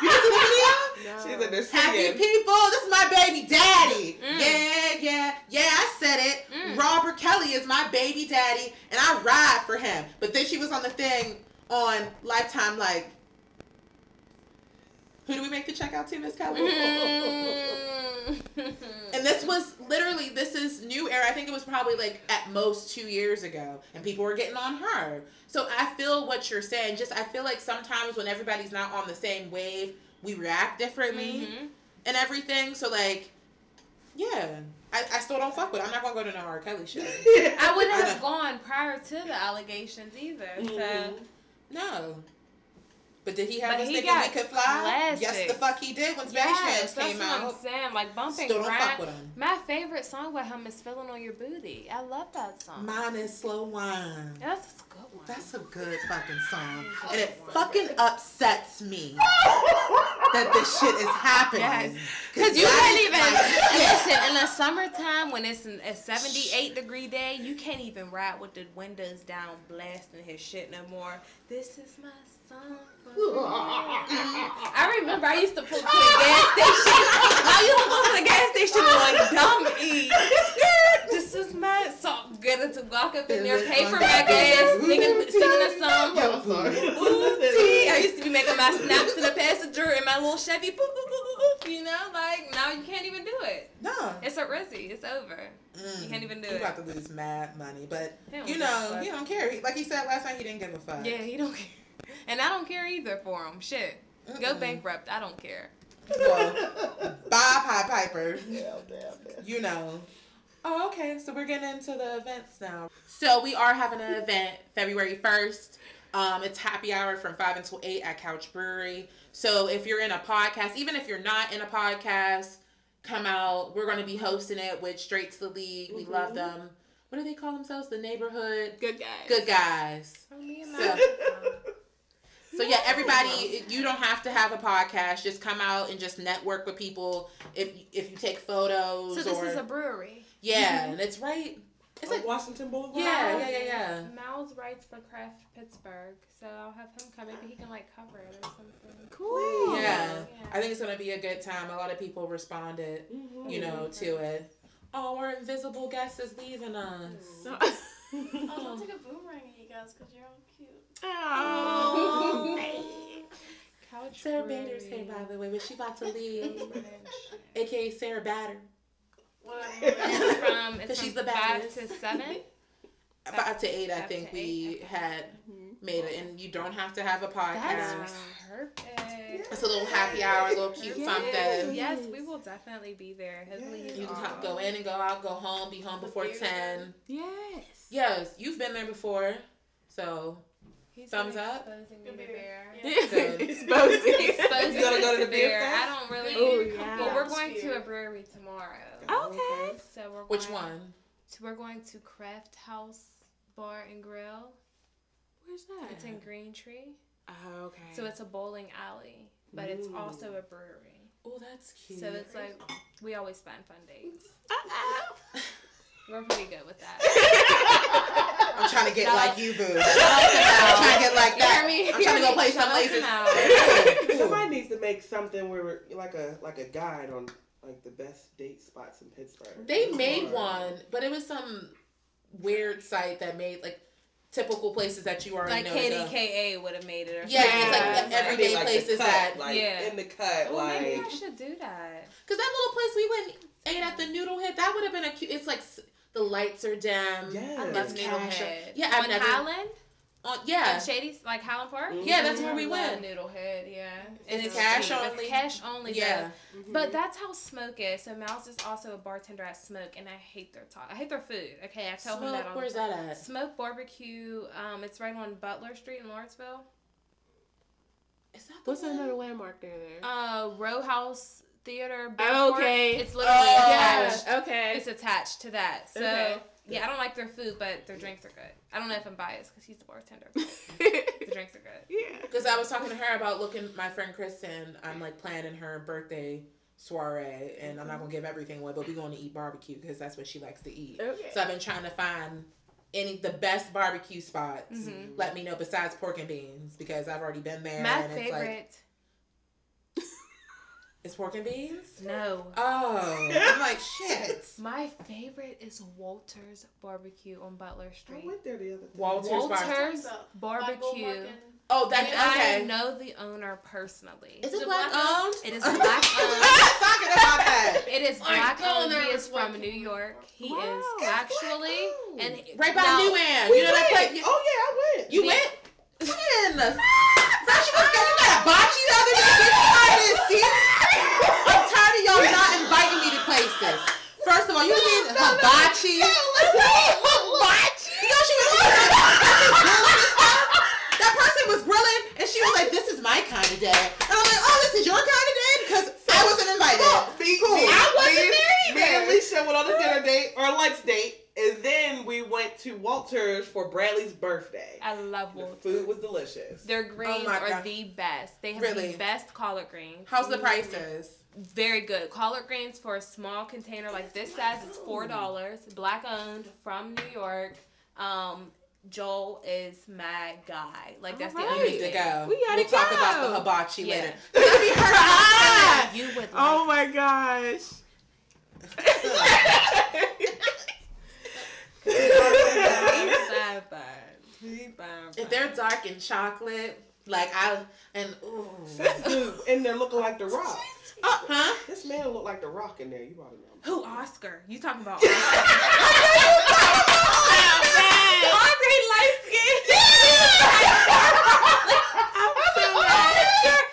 You didn't see the video? No. She's in there Happy singing. people, this is my baby daddy. Mm. Yeah, yeah, yeah, I said it. Mm. Robert Kelly is my baby daddy, and I ride for him. But then she was on the thing on Lifetime, like, who do we make the check out to, Miss Kelly? Mm. And this was literally, this is new era. I think it was probably like at most two years ago, and people were getting on her. So I feel what you're saying. Just I feel like sometimes when everybody's not on the same wave, we react differently Mhm. and everything. So like, yeah, I, I still don't fuck with. it. I'm not gonna go to no R. Kelly show. I wouldn't have know. gone prior to the allegations either. So Mhm. No. But did he have But us he thinking we could fly? Yes, the fuck he did when Space yes, Jams came what I'm out. saying. Like bumping Still don't fuck with him. My favorite song by him is "Feeling on Your Booty." I love that song. Mine is slow wine. That's a good one. That's a good fucking song. And it one. fucking upsets me that this shit is happening. Yes. Cause you can't even like- listen in the summertime when it's an, a seventy-eight degree day. You can't even ride with the windows down, blasting his shit no more. This is my song. For you. I remember I used to pull to the gas station. I used to pull to the gas station like dumb E. This is my song. Get it to walk up in there, paper my gas, singing, singing a song. Yeah, I'm sorry. Ooh-tee. I used to be making my snaps in the passenger in my little Chevy. Boop, boop, boop, boop, boop, you know, like now you can't even do it. No. It's a rizzy. It's over. Mm. You can't even do You it. You about to lose mad money, but you know fuck. he don't care. He, like he said last night, he didn't give a fuck. Yeah, he don't care, and I don't care either for them. Shit, go Mm-mm. bankrupt. I don't care. Well, bye, Pied Piper. Damn, damn, damn. You know. Oh, okay. So we're getting into the events now. So we are having an event February first. Um, it's happy hour from five until eight at Couch Brewery. So if you're in a podcast, even if you're not in a podcast, come out. We're going to be hosting it with Straight to the League. We love Mhm. them. What do they call themselves? The neighborhood Good guys. good guys. Oh, me and So- my- So yeah, everybody, you don't have to have a podcast. Just come out and just network with people. If if you take photos So this or is a brewery. yeah, and it's right. It's like Washington Boulevard. Yeah, yeah, yeah, yeah. Miles writes for Craft Pittsburgh, so I'll have him come. Maybe he can like cover it or something. Cool. yeah. Yeah. I think it's gonna be a good time. A lot of people responded, Mhm. you know, to it. Oh, our invisible guest is leaving us. Oh. Oh, don't take a boomerang at you guys because you're all cute. Couch Sarah. Bader's here, by the way, but she about to leave, aka Sarah Batter. What? It's from it's she's from the five baddest. to seven. five to eight. I Five to think we eight, had Mhm. made it, and you don't have to have a podcast. That's perfect. It's a little happy hour, a little cute Yes. something. Yes, we will definitely be there. He's You can go in and go out, go home, be home before ten. Yes. Yes, you've been there before, so He's Thumbs been up? Exposing me Good to beer. bear. Yeah. Exposing. Exposing You gotta go to to the beer beer. I don't really. Oh, Good yeah. Well, we're going to a brewery tomorrow. Oh, okay. So we're which one? So we're going to Craft House Bar and Grill. Where's that? It's in Green Tree. Oh, okay. So it's a bowling alley, but it's also a brewery. Oh, that's cute. So it's like we always find fun dates. Uh-oh. We're pretty good with that. I'm trying to get Shout like you, boo. Shout I'm trying to get like You hear that. me? I'm trying to go play some out lasers. to Somebody needs to make something where we're like a like a guide on like the best date spots in Pittsburgh. They made one, but it was some weird site that made like typical places that you already Like know. to go. KDKA would have made it. Or Yeah, it's like something. the everyday They, like, the places cut, that- like Yeah. in the cut, Oh, like maybe I should do that. Cause that little place we went ate at the Noodle Head, that would have been a cute. It's like s- the lights are dim. Yes. I It's love casual. Noodlehead. Yeah, I've on never- Highland, On on yeah, Shady's, like Highland Park. Mhm. yeah, that's where we love went. Noodlehead, yeah. It's it's cash cheap. only? It's cash only. Yeah, though. But that's how Smoke is. So Mouse is also a bartender at Smoke, and I hate their talk. I hate their food. Okay, I tell him that Smoke, all where's that at? Smoke Barbecue. Um, it's right on Butler Street in Lawrenceville. Is that the What's one? another landmark there? there? Uh, Row House Theater. Oh, okay. It's literally Oh. attached. yeah. Okay. It's attached to that. So Okay. yeah, I don't like their food, but their drinks are good. I don't know if I'm biased because he's the bartender. the drinks are good. yeah. Because I was talking to her about looking. My friend Kristen, I'm like planning her birthday soiree, and I'm not gonna give everything away, but we're going to eat barbecue because that's what she likes to eat. Okay. So I've been trying to find any the best barbecue spots. Mhm. Let me know besides pork and beans because I've already been there. My and it's like favorite. It's pork and beans. no. Oh, I'm like shit. My favorite is Walter's Barbecue on Butler Street. I went there the other day. Walter's Walter's Bar- What's up? Barbecue. Bible Oh, that And I know the owner personally. Is Is it it black black owned? It is I'm black owned. talking about that. It is I black owned. there He is from New. York. He Wow. is It's actually and owned. Right by now- New Ann. You know that went. place? Oh yeah, I went. You The- went? When? First you was getting that hibachi the other day. Get tired of this shit. I'm tired of y'all not inviting me to places. First of all, you was getting hibachi. Hibachi. You know she was grilling and stuff. That person was grilling and she was like, "This is my kind of day." And I'm like, "Oh, this is your kind of day?" Because I wasn't invited. Me, Cool. me, I wasn't me, there Me and either. Alicia went on a dinner date or a lunch date, and then we went to Walter's for Bradley's birthday. I love The Walter's. food was delicious. Their greens oh my are God. the best. They have Really? the best collard greens. How's the mm-hmm. prices? Very good. Collard greens for a small container like this size, it's four dollars. Black owned from New York. Um, Joel is my guy. Like that's the Alright. only We need to thing. go. We gotta we'll talk about the hibachi Yeah. later. Let me hurt You would like Oh my gosh. If they're dark and chocolate, like I and ooh, This dude in there looking like the Rock. Huh? This man looked like the Rock in there. You ought to know. Who Oscar? You talking about Oscar? Andre light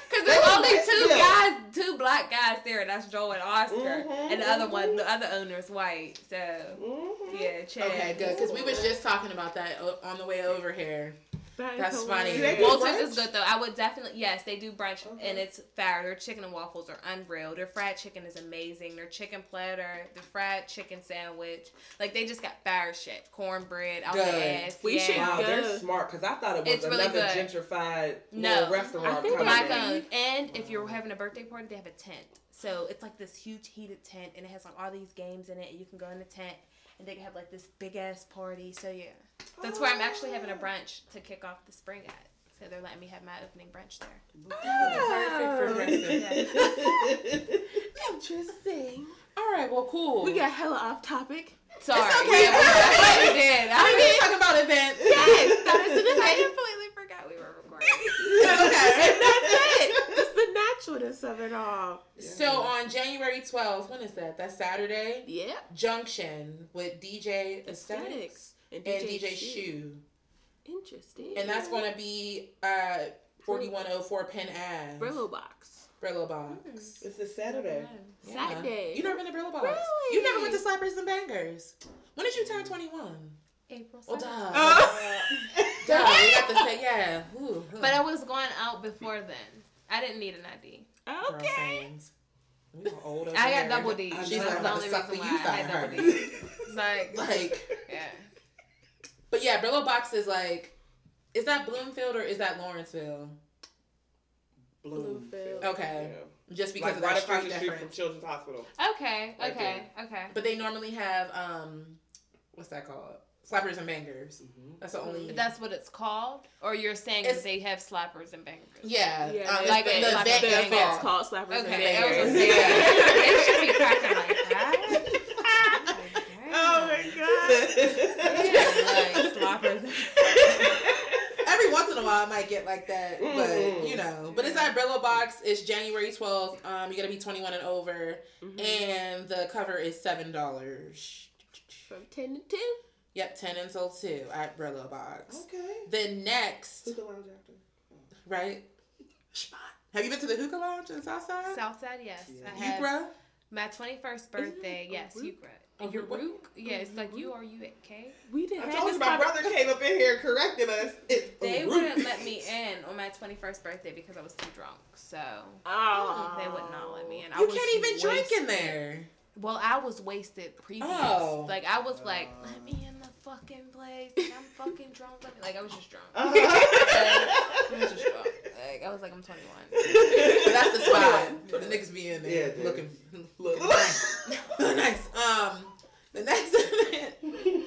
Because there's only two Yeah. guys, two black guys there, and that's Joel and Oscar, Mhm. and the other one, the other owner's white. So Mhm. yeah, Chad. Okay, good. Because we was just talking about that on the way over here. That's funny. Do they Walters is good though. I would definitely yes, they do brunch Okay. and it's fire. Their chicken and waffles are unreal. Their fried chicken is amazing. Their chicken platter, the fried chicken sandwich, like they just got fire shit. Cornbread out Good. the ass. We yeah. should Wow, Good. they're smart because I thought it was It's another good. gentrified No. restaurant. I think coming black in. Black owned. And if you're having a birthday party, they have a tent. So it's like this huge heated tent, and it has like all these games in it. And you can go in the tent, and they can have like this big ass party. So yeah, that's where I'm actually having a brunch to kick off the spring at. So they're letting me have my opening brunch there. Perfect for Kristen. Interesting. All right, well, cool. We got hella off topic. Sorry, It's okay. yeah, we definitely did. I mean, we talking about events. Yes, that is an event. completely forgot we were recording. okay. And that's it. Just of it all. So on January 12th, when is that? That's Saturday. Yeah. Junction with DJ Aesthetics. Aesthetics. And and DJ DJ Shu. Shu. Interesting. And that's going to be uh 4104 Penn Ave. Brillo box. Brillo Box. It's a Saturday. Yeah. Saturday. You never been to Brillo Box? Really? You never went to Slappers and Bangers? When did you turn 21? April. Well, 7th. duh. Oh. Duh, we got to say, yeah. Ooh, ooh. But I was going out before then. I didn't need an ID. Okay. sayings. We are old I got here. double D. She's That's like the only to suck the reason youth why I had her. double D. Like, Like, yeah. but yeah, Brillo Box is like, is that Bloomfield or is that Lawrenceville? Bloomfield. Okay. Yeah. Just because Like of right that across the street from. Children's Hospital. Okay, Right okay, okay. But they normally have um, what's that called? Slappers and bangers. That's the only. But that's what it's called? Or you're saying that they have slappers and bangers? yeah, Yeah, um, the- like the- the, the- event The event's called. called Slappers and Okay, I was Bangers. gonna it should be cracking like that. Oh my god. Yeah, like slappers. Every once in a while, I might get like that, but Mm. you know. But it's at Brillo Box. It's January twelfth. Um, you gotta be twenty one and over, Mhm. and the cover is seven dollars. From 10 to 2. Yep, ten and until two at Brillo Box. Okay. Then next, Who's the lounge after? Oh. right? Spot. Have you been to the hookah lounge in Southside? Southside, yes. Yeah. I have Ukra? my 21st birthday, yes, Uruk? Ukra. Oh, Uruk? Uruk? Yeah, it's like U R U K. We didn't I have told this you my conver- brother came up in here correcting us. It's They Uruk. wouldn't let me in on my 21st birthday because I was too drunk. So Oh. they would not let me in. I You can't even drink in there. Well, I was wasted previous. Oh. Like I was like, uh. let me in the fucking place. Like, I'm fucking drunk. Let Like I was just drunk. Uh-huh. I was just drunk. Like I was like, I'm 21. That's the spot. The niggas be in there Yeah, looking, looking nice. nice. Um, the next event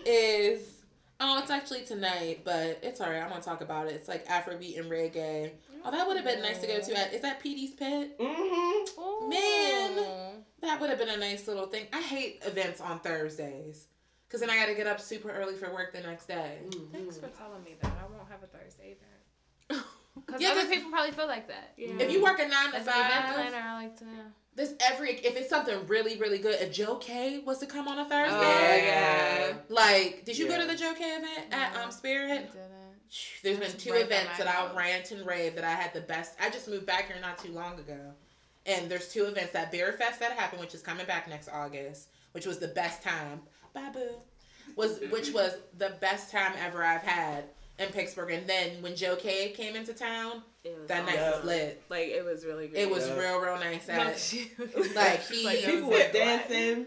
is oh, it's actually tonight, but it's alright. I'm gonna talk about it. It's like Afrobeat and reggae. Oh, that would have been nice to go to. At, is that PD's Pit? mm-hmm. Man. That would have been a nice little thing. I hate events on Thursdays. Cause then I gotta get up super early for work the next day. Thanks for telling me that. I won't have a Thursday event. Because Yeah, other 'cause- people probably feel like that. Yeah. If you work a nine to As an event five, planner, I like to know. there's every if it's something really really good. If Joe K was to come on a Thursday, Oh, yeah. Like, did you go to the Joe K event at No. um I Spirit? didn't. There's been two events my that I house. rant and rave that I had the best. I just moved back here not too long ago, and there's two events that Beer Fest that happened, which is coming back next August, which was the best time. Babu was which was the best time ever I've had in Pittsburgh. And then when Joe K came into town, It was that night was lit. Like it was really great. It was Yeah. real real nice. At, like he Like, People were it? dancing.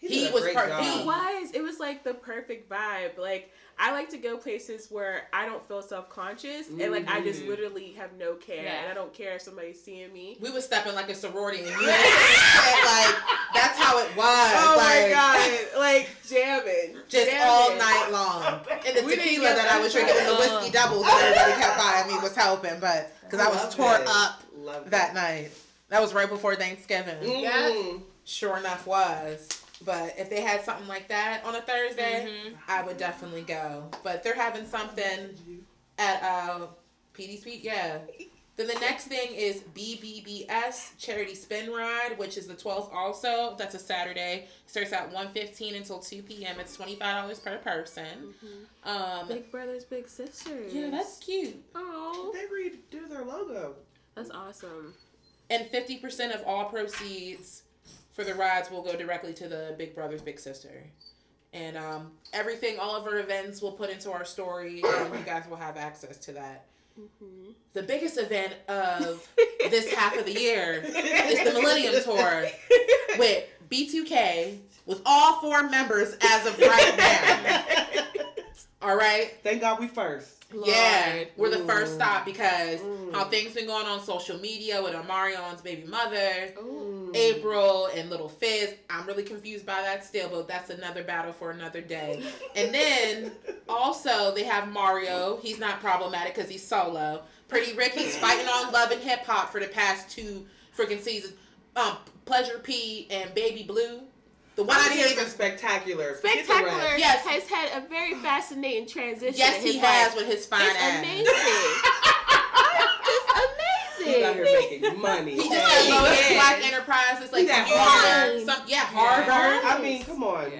He did was great per- job. he It was. It was like the perfect vibe. Like I like to go places where I don't feel self conscious and like I just Mhm. literally have no care Yeah. and I don't care if somebody's seeing me. we were stepping like a sorority, and you like that's how it was. Oh my like, god! Like jamming, just jamming. all night long. And the We tequila that I was drinking and the whiskey doubles that everybody kept buying me was helping, but because I was Love tore it. up Love that night. That was right before Thanksgiving. Mm. Sure enough, was. But if they had something like that on a Thursday, Mhm. I would definitely go. But they're having something at uh, PD Speed, yeah. Then the next thing is BBBS Charity Spin Ride, which is the 12th also. That's a Saturday. Starts at 1.15 until 2 p.m. It's $25 per person. Um, Big brothers, big sisters. yeah, that's cute. oh, They redo their logo. that's awesome. And 50% of all proceeds for the rides will go directly to the Big Brothers Big Sister. And um, everything, all of our events, we'll put into our story, and you guys will have access to that. Mm-hmm. The biggest event of this half of the year is the Millennium Tour with B2K, with all four members as of right now. All right? Thank God we first. Yeah, we're the first stop because Mm. how things been going on social media with Omarion's baby mother. Ooh. April and Little Fizz. I'm really confused by that still, but that's another battle for another day. And then also they have Mario. He's not problematic because he's solo. Pretty Ricky's fighting on Love and Hip Hop for the past two freaking seasons. Um, Pleasure P and Baby Blue. The one I didn't here even. spectacular. Spectacular. Yes. has had a very fascinating transition. Yes, in he his has life. with his fine It's ass. amazing. just amazing. You out here making money. He just Hey, has Lois yeah. Black Enterprise. It's Like He's at you Harvard. some, yeah, Harvard. Yeah. I mean, come on. Yeah.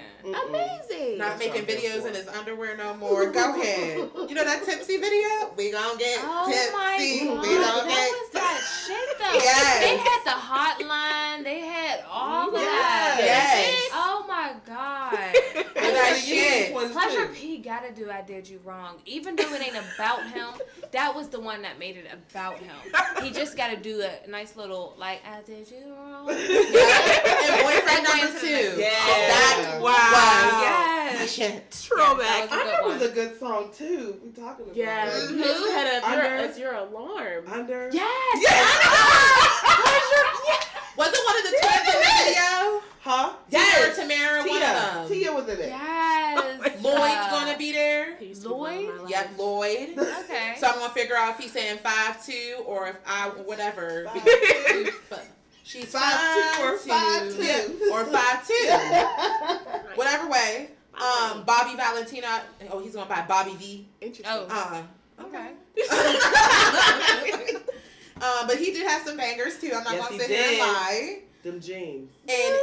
Amazing. Not That's making what I'm here videos in his underwear no more. Go ahead. You know that tipsy video? We gonna get Oh tipsy. my we god, gonna that get was that shit though. Yes. They had the hotline. They had all of that. Yes. Oh my god. With that shit. Ones Pleasure too. P gotta do I Did You Wrong. Even though it ain't about him, that was the one that made it about him. He just gotta do a nice little, like, I did you wrong. and boyfriend number two. next- Yeah. That Wow. was Yes. shit. Throwback. That was a I good it was a good song too. We talking about Yeah, it. you just had a Under- your, as your alarm. Under. Yes. Yes. Was it one of the twins in the video? Huh? Tia or Tamara, one Tia. of them. Tia was in it. Yes. Lloyd's gonna be there. He used to run Lloyd? my life. Yep, Lloyd. Okay. So I'm gonna figure out if he's saying five two or if I whatever. Five, two. But She's Five, two or five, two. Yeah, or five two. Whatever way. Um, Bobby Valentino. Oh, he's gonna buy Bobby V. Interesting. Oh. Uh, Okay. Um, but he did have some bangers too. I'm not Yes, gonna he sit here and did. lie. Them jeans. And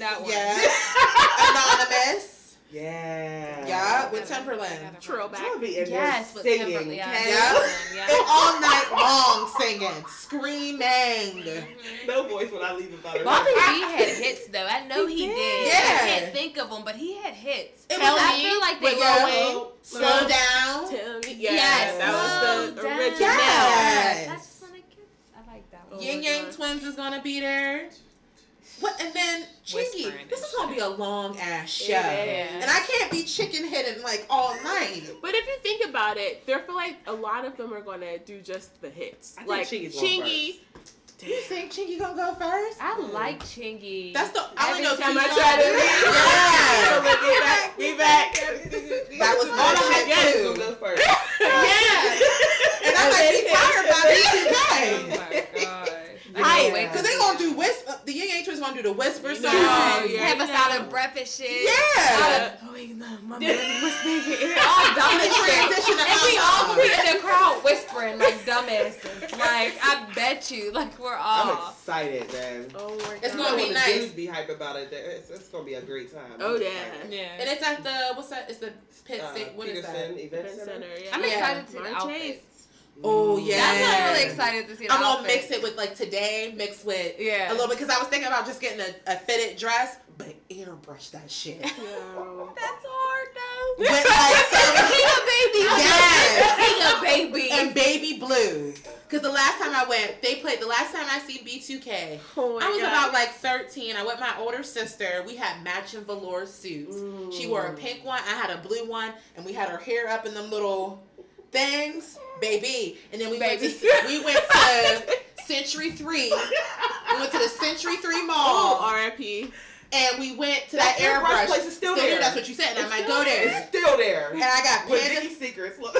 that one. yeah, anonymous. Yeah. Yeah, with Timberland. Throwback. I'm gonna be in Yes, there with singing. Timberland. Yeah. okay? Yeah. And all night long singing, screaming. No voice when I leave about her. Bobby V had hits though. I know he, He did. did. Yeah. I can't think of them, but he had hits. It Tell was, I me feel like they with Yeah. Lil Wayne. Slow down. Tell me. Yeah, Yes, that was the slow down. original. Yes. That's when it gets. I like that one. Yin my Yang God. Twins is gonna be there. What and then Chingy. This is gonna be a long ass show, Yeah. and I can't be chicken headed like all night. But if you think about it, there feel like a lot of them are gonna do just the hits. I think like Chingy's going Chingy. You think Chingy gonna go first? I mm. like Chingy. That's the I only Every know two Time I songs. try to Yeah. Get back, get back. That was All my the shit guys too. will go first. Yeah. And I might be tired by Oh B2K. My god. Right, Yeah. Cause they gonna do whisper. The Yin Yang Twins gonna do the whisper song. know, Yes. yeah, Have you us out of breath and shit. Yeah. Oh, wait, no, my baby was making. All And dumb the as transition And we all alcohol. be in the crowd whispering like dumbasses. Like, I bet you, like, we're all. I'm all. excited, man. Oh my god. It's gonna be nice. dudes be hype about it. It's, it's gonna be a great time. Oh, yeah. Yeah. And it's at the what's that? It's the Pit Uh, State. What is Petersen that? Event Event Center. Center, yeah. I'm Yeah. excited to see the outfits. 8th. Oh yeah. That's why I'm really excited to see the I'm gonna outfits. mix it with like today, mixed with Yeah. a little bit because I was thinking about just getting a, a fitted dress, but airbrush that shit. That's hard though. With like some He a baby. Yes. He a baby. and baby blue. Cause the last time I went, they played. The last time I seen B2K, Oh I was God. about like 13. I went with my older sister. We had matching velour suits. She wore a pink one. I had a blue one, and we had her hair up in them little things, baby. And then we went to we went to Century Three. We went to the Century Three Mall, R.I.P. and we went to that, That airbrush airbrush. place is still there. That's what you said. And I It's might go there. It's still there. And I got panda, Secrets. Look.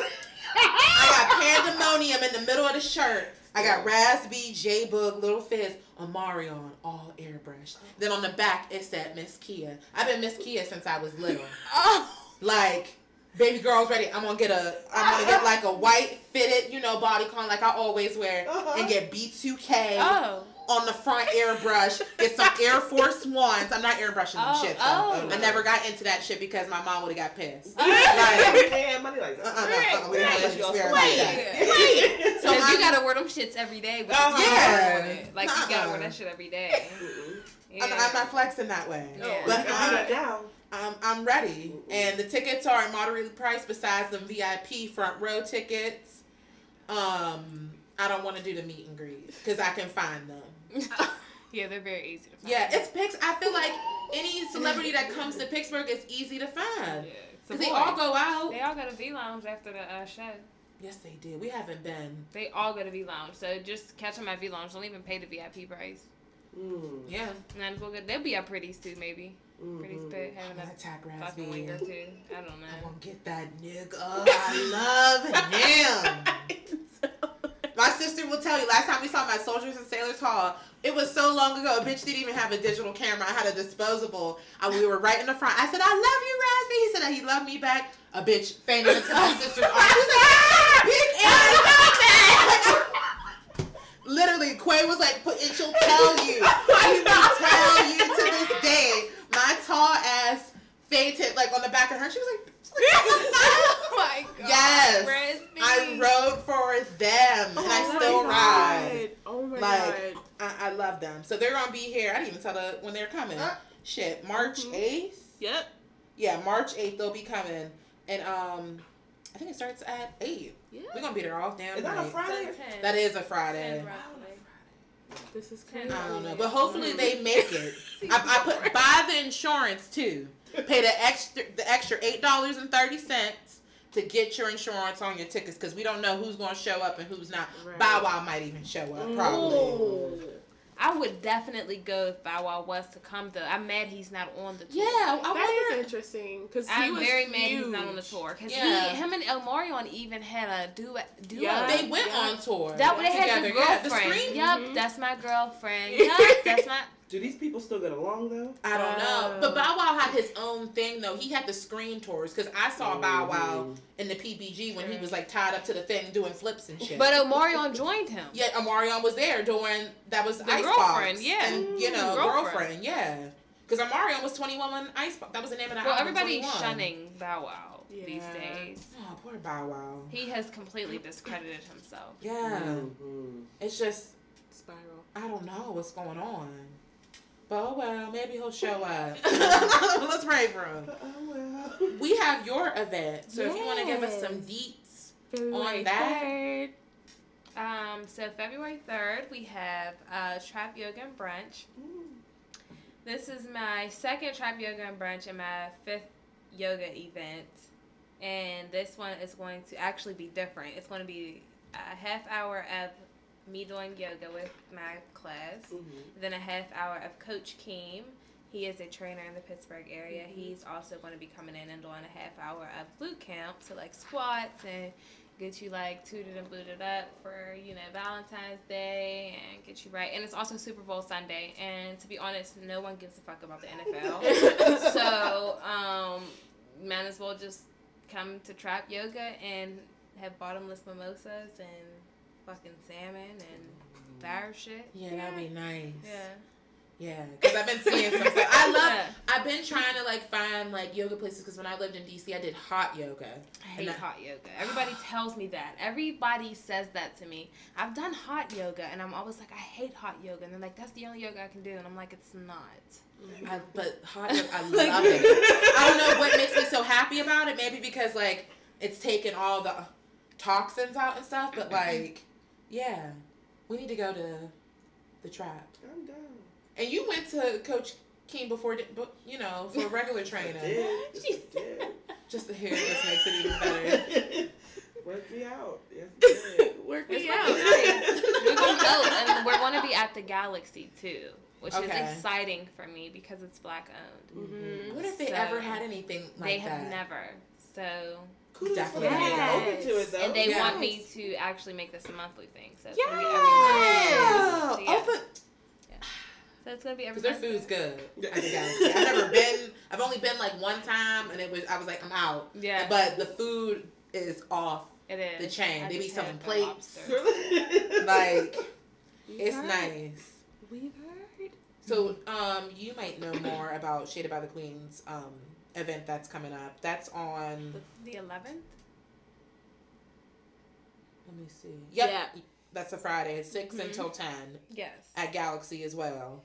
I got pandemonium in the middle of the shirt. I got Raz-B, J Boog, Little Fizz, Omarion, all airbrush. Then on the back it said Miss Kia. I've been Miss Kia since I was little. oh. Like, baby girl's ready. I'm gonna get a I'm gonna get like a white fitted, you know, bodycon like I always wear and get B2K Oh. on the front airbrush. Get some Air Force Ones. I'm not airbrushing them Oh, shit. oh. I never got into that shit because my mom would have got pissed. Like, Like, man, money like uh-uh, that. uh-uh, we don't Right, let you right. Wait, like that. wait. So Cause you I'm- gotta wear them shits every day with Uh-huh. Yeah. on it. Like you gotta wear Uh-uh. that shit every day. Yeah. I'm, I'm not flexing that way. Yeah. But You I'm, got it down. I'm, I'm ready. And the tickets are moderately priced besides the VIP front row tickets. Um, I don't want to do the meet and greet because I can find them. yeah, they're very easy to find. Yeah, it's Pix. I feel like any celebrity that comes to Pittsburgh is easy to find. Because they all go out. They all go to V Lounge after the uh, show. Yes, they did. We haven't been. They all go to V Lounge. So just catch them at V Lounge. Don't even pay the VIP price. Mm, Yeah. And then we'll get, they'll be at Pretty's too, maybe. Pretty's mhm. pit I'm having a attack fucking wing or two. I don't know. I'm know. gonna get that nigga. I love him. My sister will tell you. Last time we saw my Soldiers and Sailors Hall, it was so long ago. A bitch didn't even have a digital camera. I had a disposable. And we were right in the front. I said, "I love you, Raz-B." He said that he loved me back. A bitch fainted into my sister's arms. She was like, "Ah, big ass." literally, Quay was like, put, and she'll tell you. She will tell you to this day. My tall ass fainted like on the back of her. She was like, oh my god. Yes. I rode for them, and I Oh still my ride. God. Oh my Like, god. I, I love them. So they're gonna be here. I didn't even tell the when they're coming. Uh. Shit, March Mhm. 8th. Yep. Yeah, March 8th they'll be coming, and um, I think it starts at eight. Yeah. We're gonna be there all damn Is that a. Friday? That is a Friday. This is Ten crazy. I don't know, but hopefully they make it. I, I put buy the insurance too. Pay the extra the extra eight dollars and thirty cents to get your insurance on your tickets because we don't know who's gonna show up and who's not. Right. Bow Wow might even show up probably. Ooh. I would definitely go if Bow Wow was to come though. I'm mad he's not on the tour. Yeah, I That wonder. is interesting because he I'm was very mad he's not on the tour because Yeah. he, him and Omarion even had a duet. duo. Yeah. They went Yeah. on tour. That they had together. the Yeah, the girlfriend. screen. Yup, Mhm. that's my girlfriend. Yep, that's my. Do these people still get along though? I don't know, Uh, but Bow Wow had his own thing though. He had the Scream tours because I saw Bow Wow Mhm. in the PBG when he was like tied up to the thing doing flips and shit. But Omarion joined him. Yet Omarion was there doing that was The Icebox. girlfriend, yeah. and you know Girlfriend. girlfriend, yeah. Because Omarion was twenty one when Icebox. That was the name of the Well, album. everybody's 21. shunning Bow Wow these days. Oh, poor Bow Wow. He has completely discredited himself. Yeah, Mhm. it's just Spiral. I don't know what's going on. But oh well, maybe he'll show up. Let's pray for him. Oh well. We have your event, so if you want to give us some Yes. deets. February that- 3rd. Um, so February 3rd, we have uh, Trap Yoga and Brunch. This is my second Trap Yoga and Brunch and my fifth yoga event. And this one is going to actually be different. It's going to be a half hour of me doing yoga with my class, Mhm. then a half hour of Coach Keem. He is a trainer in the Pittsburgh area. He's also going to be coming in and doing a half hour of boot camp, so like squats and get you like tooted and booted up for you know Valentine's Day and get you right. And it's also Super Bowl Sunday. And to be honest, no one gives a fuck about the NFL. so um, might as well just come to Trap Yoga and have bottomless mimosas and fucking salmon and fire shit. Yeah, that'd be nice. Yeah. Yeah, because I've been seeing some stuff. I love. Yeah. I've been trying to like find like yoga places because when I lived in DC, I did hot yoga. I hate I- hot yoga. Everybody tells me that. Everybody says that to me. I've done hot yoga and I'm always like, I hate hot yoga. And they're like, that's the only yoga I can do. And I'm like, it's not. I, but hot yoga, I love Like- it. I don't know what makes me so happy about it. Maybe because like it's taken all the toxins out and stuff. But like, yeah, we need to go to the trap. I'm down. And you went to Coach King before, but you know, for a regular trainer. Did. Just did. Just to hear this makes it even better. Work me out. Yes, it did. Work me out. be nice. We're go and we're gonna be at the Galaxy too, which Okay. is exciting for me because it's black owned. Mhm. What if they So, ever had anything like they that? have never. So Kudos Definitely. for being Yes. open to it though. and they Yes. want me to actually make this a monthly thing. So it's gonna be Yeah. every month. So, yeah. Open. So it's gonna be every Because their food's good. Yeah. At the Galaxy. I've never been. I've only been like one time, and it was. I was like, I'm out. Yeah, But the food is off it is. the chain. I They be just selling plates. Like We've it's heard. nice. We've heard. So um, you might know more about Shaded by the Queens um event that's coming up. That's on. The 11th. Let me see. Yep. Yeah. That's a Friday, 6 Mhm. until ten Yes. at Galaxy as well.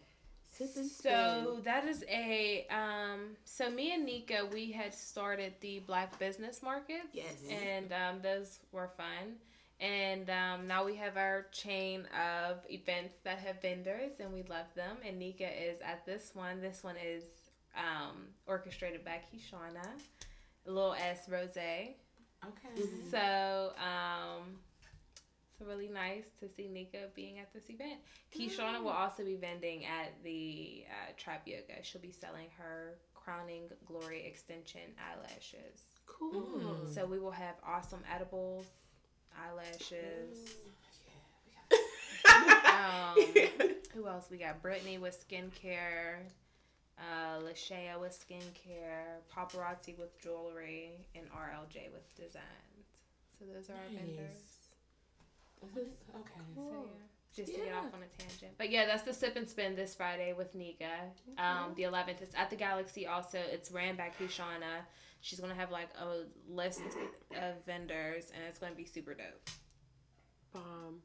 So that is a um. So me and Nika, we had started the Black Business Market. Yes. And um, those were fun. And um, now we have our chain of events that have vendors, and we love them. And Nika is at this one. This one is um, orchestrated by Kishana, Little S Rose. Okay. So um, it's really nice to see Nika being at this event. Keishana will also be vending at the uh, Trap Yoga. She'll be selling her Crowning Glory Extension eyelashes. Cool. Mm. So we will have awesome edibles, eyelashes. Um, who else? We got Brittany with skincare, uh, Lashaya with skincare, Paparazzi with jewelry, and RLJ with designs. So those are our vendors. This is- okay. So, Cool. yeah. just to get off on a tangent. But yeah, that's the sip and spin this Friday with Nika. Um, the 11th. is at the Galaxy. Also, it's ran by Kishana. She's gonna have like a list of vendors, and it's gonna be super dope. Bomb.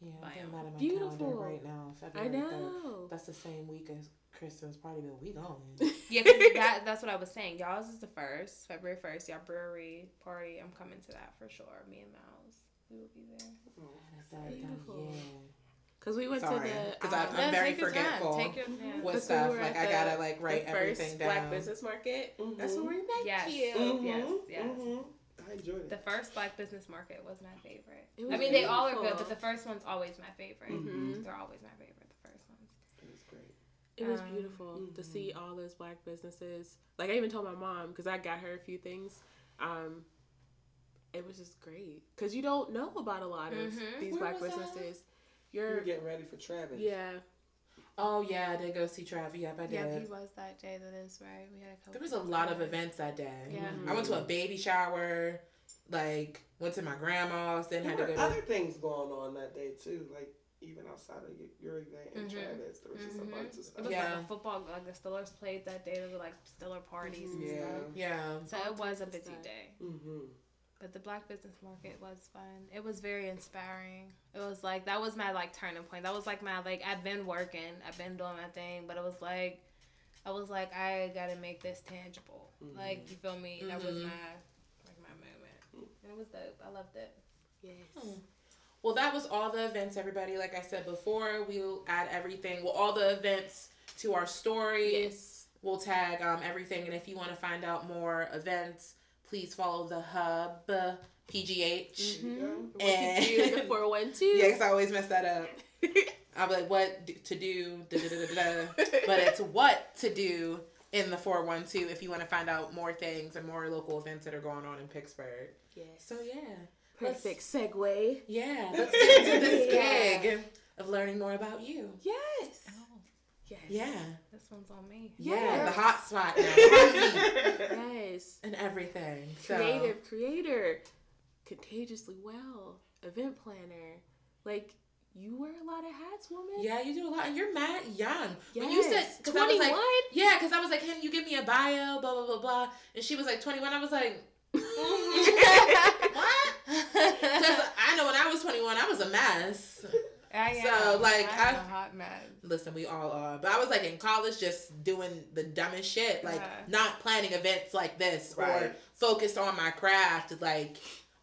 Yeah, I'm Bio. thinking about it on my Beautiful. calendar right now. I February 3rd. know. That's the same week as Christmas party, but we going. Yeah, 'cause that that's what I was saying. Y'all's is the first, February first. Y'all brewery party. I'm coming to that for sure. Me and Miles, we will be there. Beautiful. Yeah. Cause we went Sorry, to the 'cause um, I'm- I'm very take your forgetful. Time. Take your yeah. What Because we stuff? Like at I gotta the- like the write first everything Black. Business Market. Mhm. That's where we met Yes. you. Mhm, Yes, yes. mhm. I enjoyed it. The first Black Business Market was my favorite. It I was mean, they all are good, but the first one's always my favorite. Mhm. They're always my favorite. The first ones. It was great. It was Um, beautiful to mhm. see all those black businesses. Like I even told my mom because I got her a few things. Um, it was just great because you don't know about a lot of Mhm. these Where black was that? businesses. We were You're getting ready for Travis. yeah. Oh yeah, I did go see Travis. Yep, I did. Yeah, he was that day. That is right. We had a couple. There was a lot of events that day. Yeah. I went to a baby shower, like went to my grandma's, then There had to were go to other things going on that day too, like even outside of your, your event in Mhm. Travis, there was just a Mhm. bunch of stuff. It was Yeah. like a football. Like the Stillers played that day. There were like Stiller parties and Yeah. stuff. Yeah. So it was a busy Stuff. day. Mm-hmm. But the Black Business Market was fun. It was very inspiring. It was like that was my like turning point. That was like my like I've been working, I've been doing my thing, but it was like I was like I gotta make this tangible. Like you feel me? That was Mhm. my like my moment. And it was dope. I loved it. Yes. Hmm. Well, that was all the events, everybody. Like I said before, we'll add everything. Well, all the events to our story. Yes. We'll tag um, everything. And if you want to find out more events, please follow the Hub PGH. Mhm. And- to do the four one two? Yeah, because I always mess that up. I'm like, what to do? Da, da, da, da, da. But it's what to do in the 412 if you want to find out more things and more local events that are going on in Pittsburgh. yes. So, yeah. Perfect segue. Yeah, let's get into this Yeah. gig of learning more about you. Yes. Oh, Yes. Yeah. this one's on me. Yeah, the hot spot now. Yes. and everything. So, Creative creator, contagiously well, event planner. Like you wear a lot of hats, woman. Yeah, you do a lot. And you're mad young. Yes. When you said, because I was twenty like, yeah, because I was like, can you give me a bio, blah, blah, blah, blah. And she was like 21. I was like, what? Because I know when I was 21, I was a mess. I So, am. like, I'm I- a hot mess. Listen, we all are. But I was like in college just doing the dumbest shit. Like Uh-huh. not planning events like this or focused on my craft like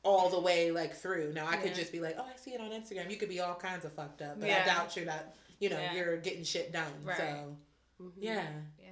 all the way like through. Now I could just be like, Oh, I see it on Instagram. You could be all kinds of fucked up. But I doubt you're not you know, Yeah. you're getting shit done. Right. So Mm-hmm. yeah. Yeah.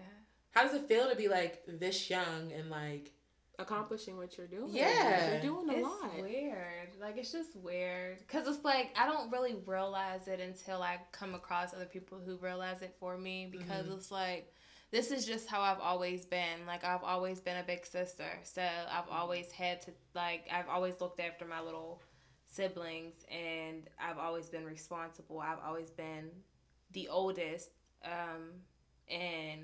How does it feel to be like this young and like Accomplishing what you're doing. Yeah. You're doing a it's lot. weird. Like it's just weird because it's like I don't really realize it until I come across other people who realize it for me because Mhm. it's like this is just how I've always been. Like I've always been a big sister, so I've always had to like I've always looked after my little siblings and I've always been responsible. I've always been the oldest, um, and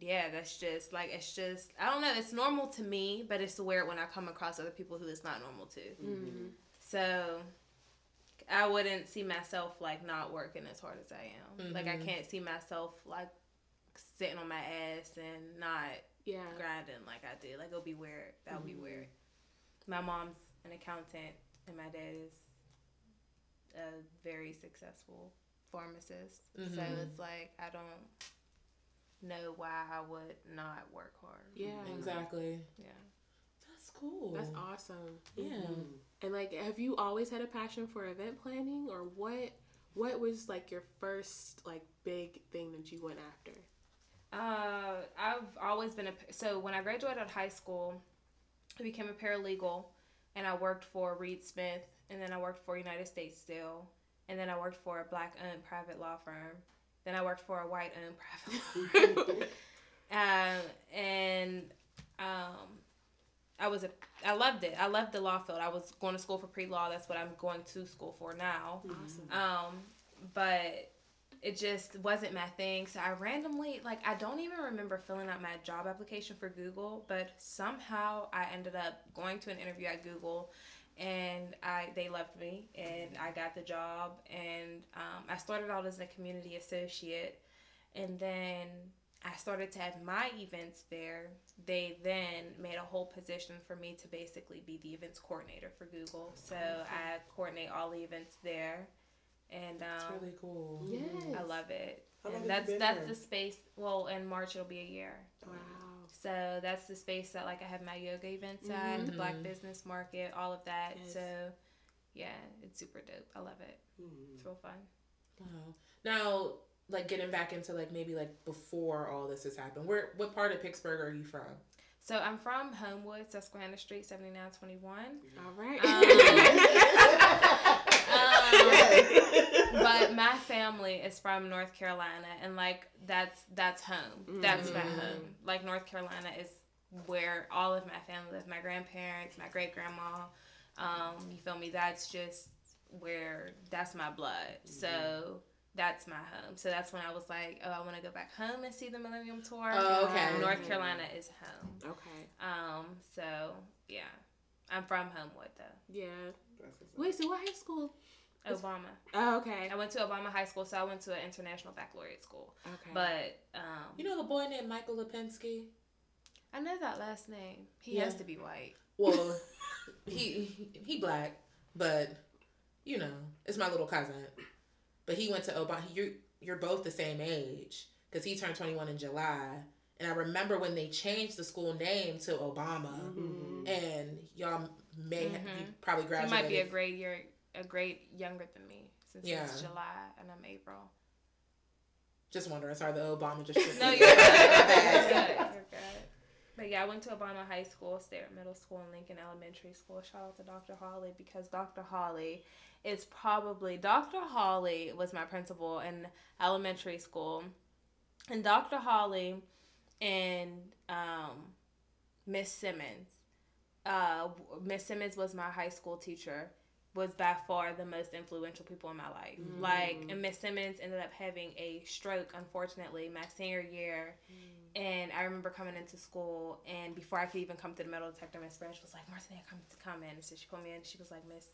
yeah, that's just like it's just I don't know. It's normal to me, but it's weird when I come across other people who it's not normal to. Mm-hmm. So I wouldn't see myself like not working as hard as I am. Like I Mhm. can't see myself like sitting on my ass and not Yeah. grinding like I do. Like it'll be weird. That would Mhm. be weird. My mom's an accountant and my dad is a very successful pharmacist. So Mhm. it's like I don't know why I would not work hard. Yeah. exactly. Yeah. That's cool. That's awesome. Yeah. Mhm. And like, have you always had a passion for event planning, or what? What was like your first like big thing that you went after? Uh, I've always been a so when I graduated high school, I became a paralegal, and I worked for Reed Smith, and then I worked for United States Steel, and then I worked for a black owned private law firm, then I worked for a white owned private law firm, um, and um, I was a I loved it. I loved the law field. I was going to school for pre law. That's what I'm going to school for now. Awesome. Um, but it just wasn't my thing. So I randomly, like, I don't even remember filling out my job application for Google, but somehow I ended up going to an interview at Google and I they loved me, and I got the job, and um, I started out as a community associate, and then I started to have my events there. They then made a whole position for me to basically be the events coordinator for Google. So I coordinate all the events there, and It's um, really cool. Yes. I love it. How long And have that's you been that's there? the space. Well, in March it'll be a year. Wow. So that's the space that like I have my yoga events at, the Black Mhm. Business Market, all of that. Yes. So yeah, it's super dope. I love it. Mm. It's real fun. Wow. Now, like getting back into like maybe like before all this has happened. Where what part of Pittsburgh are you from? So I'm from Homewood, Susquehanna Street, seventy nine twenty one. All right. Um, but my family is from North Carolina, and like that's that's home. That's my Mhm. home. Like North Carolina is where all of my family lives. My grandparents, my great grandma. Um, you feel me? That's just where that's my blood. So that's my home. So that's when I was like, oh, I want to go back home and see the Millennium Tour. Oh, okay. North Carolina is home. okay. Um, so yeah, I'm from Homewood though. Yeah. That's what's. Wait. So what high school? It's- Obama. Oh, okay. I went to Obama High School, so I went to an international baccalaureate school. Okay. But um, You know the boy named Michael Lipinski? I know that last name. He Yeah. has to be white. Well, he, he he black, but you know it's my little cousin. But he went to Obama. You you're both the same age because he turned 21 in July. And I remember when they changed the school name to Obama, Mhm. and y'all may have, you Mhm. probably He graduated. might be a grade year, a grade younger than me since Yeah. it's July and I'm April. Just wondering. Sorry, the Obama just. No, you're good. You're good. But yeah, I went to Obama High School, Sterrett Middle School, and Lincoln Elementary School. Shout out to Dr. Hawley because Dr. Hawley is probably Dr. Hawley was my principal in elementary school, and Dr. Hawley and um, Miss Simmons. Uh, Miss Simmons was my high school teacher. Was by far the most influential people in my life. Mm. Like, and Miss Simmons ended up having a stroke, unfortunately, my senior year. Mm. And I remember coming into school, and before I could even come to the metal detector, Miss Branch was like, Martina, come to come in. So she called me in, and she was like, Miss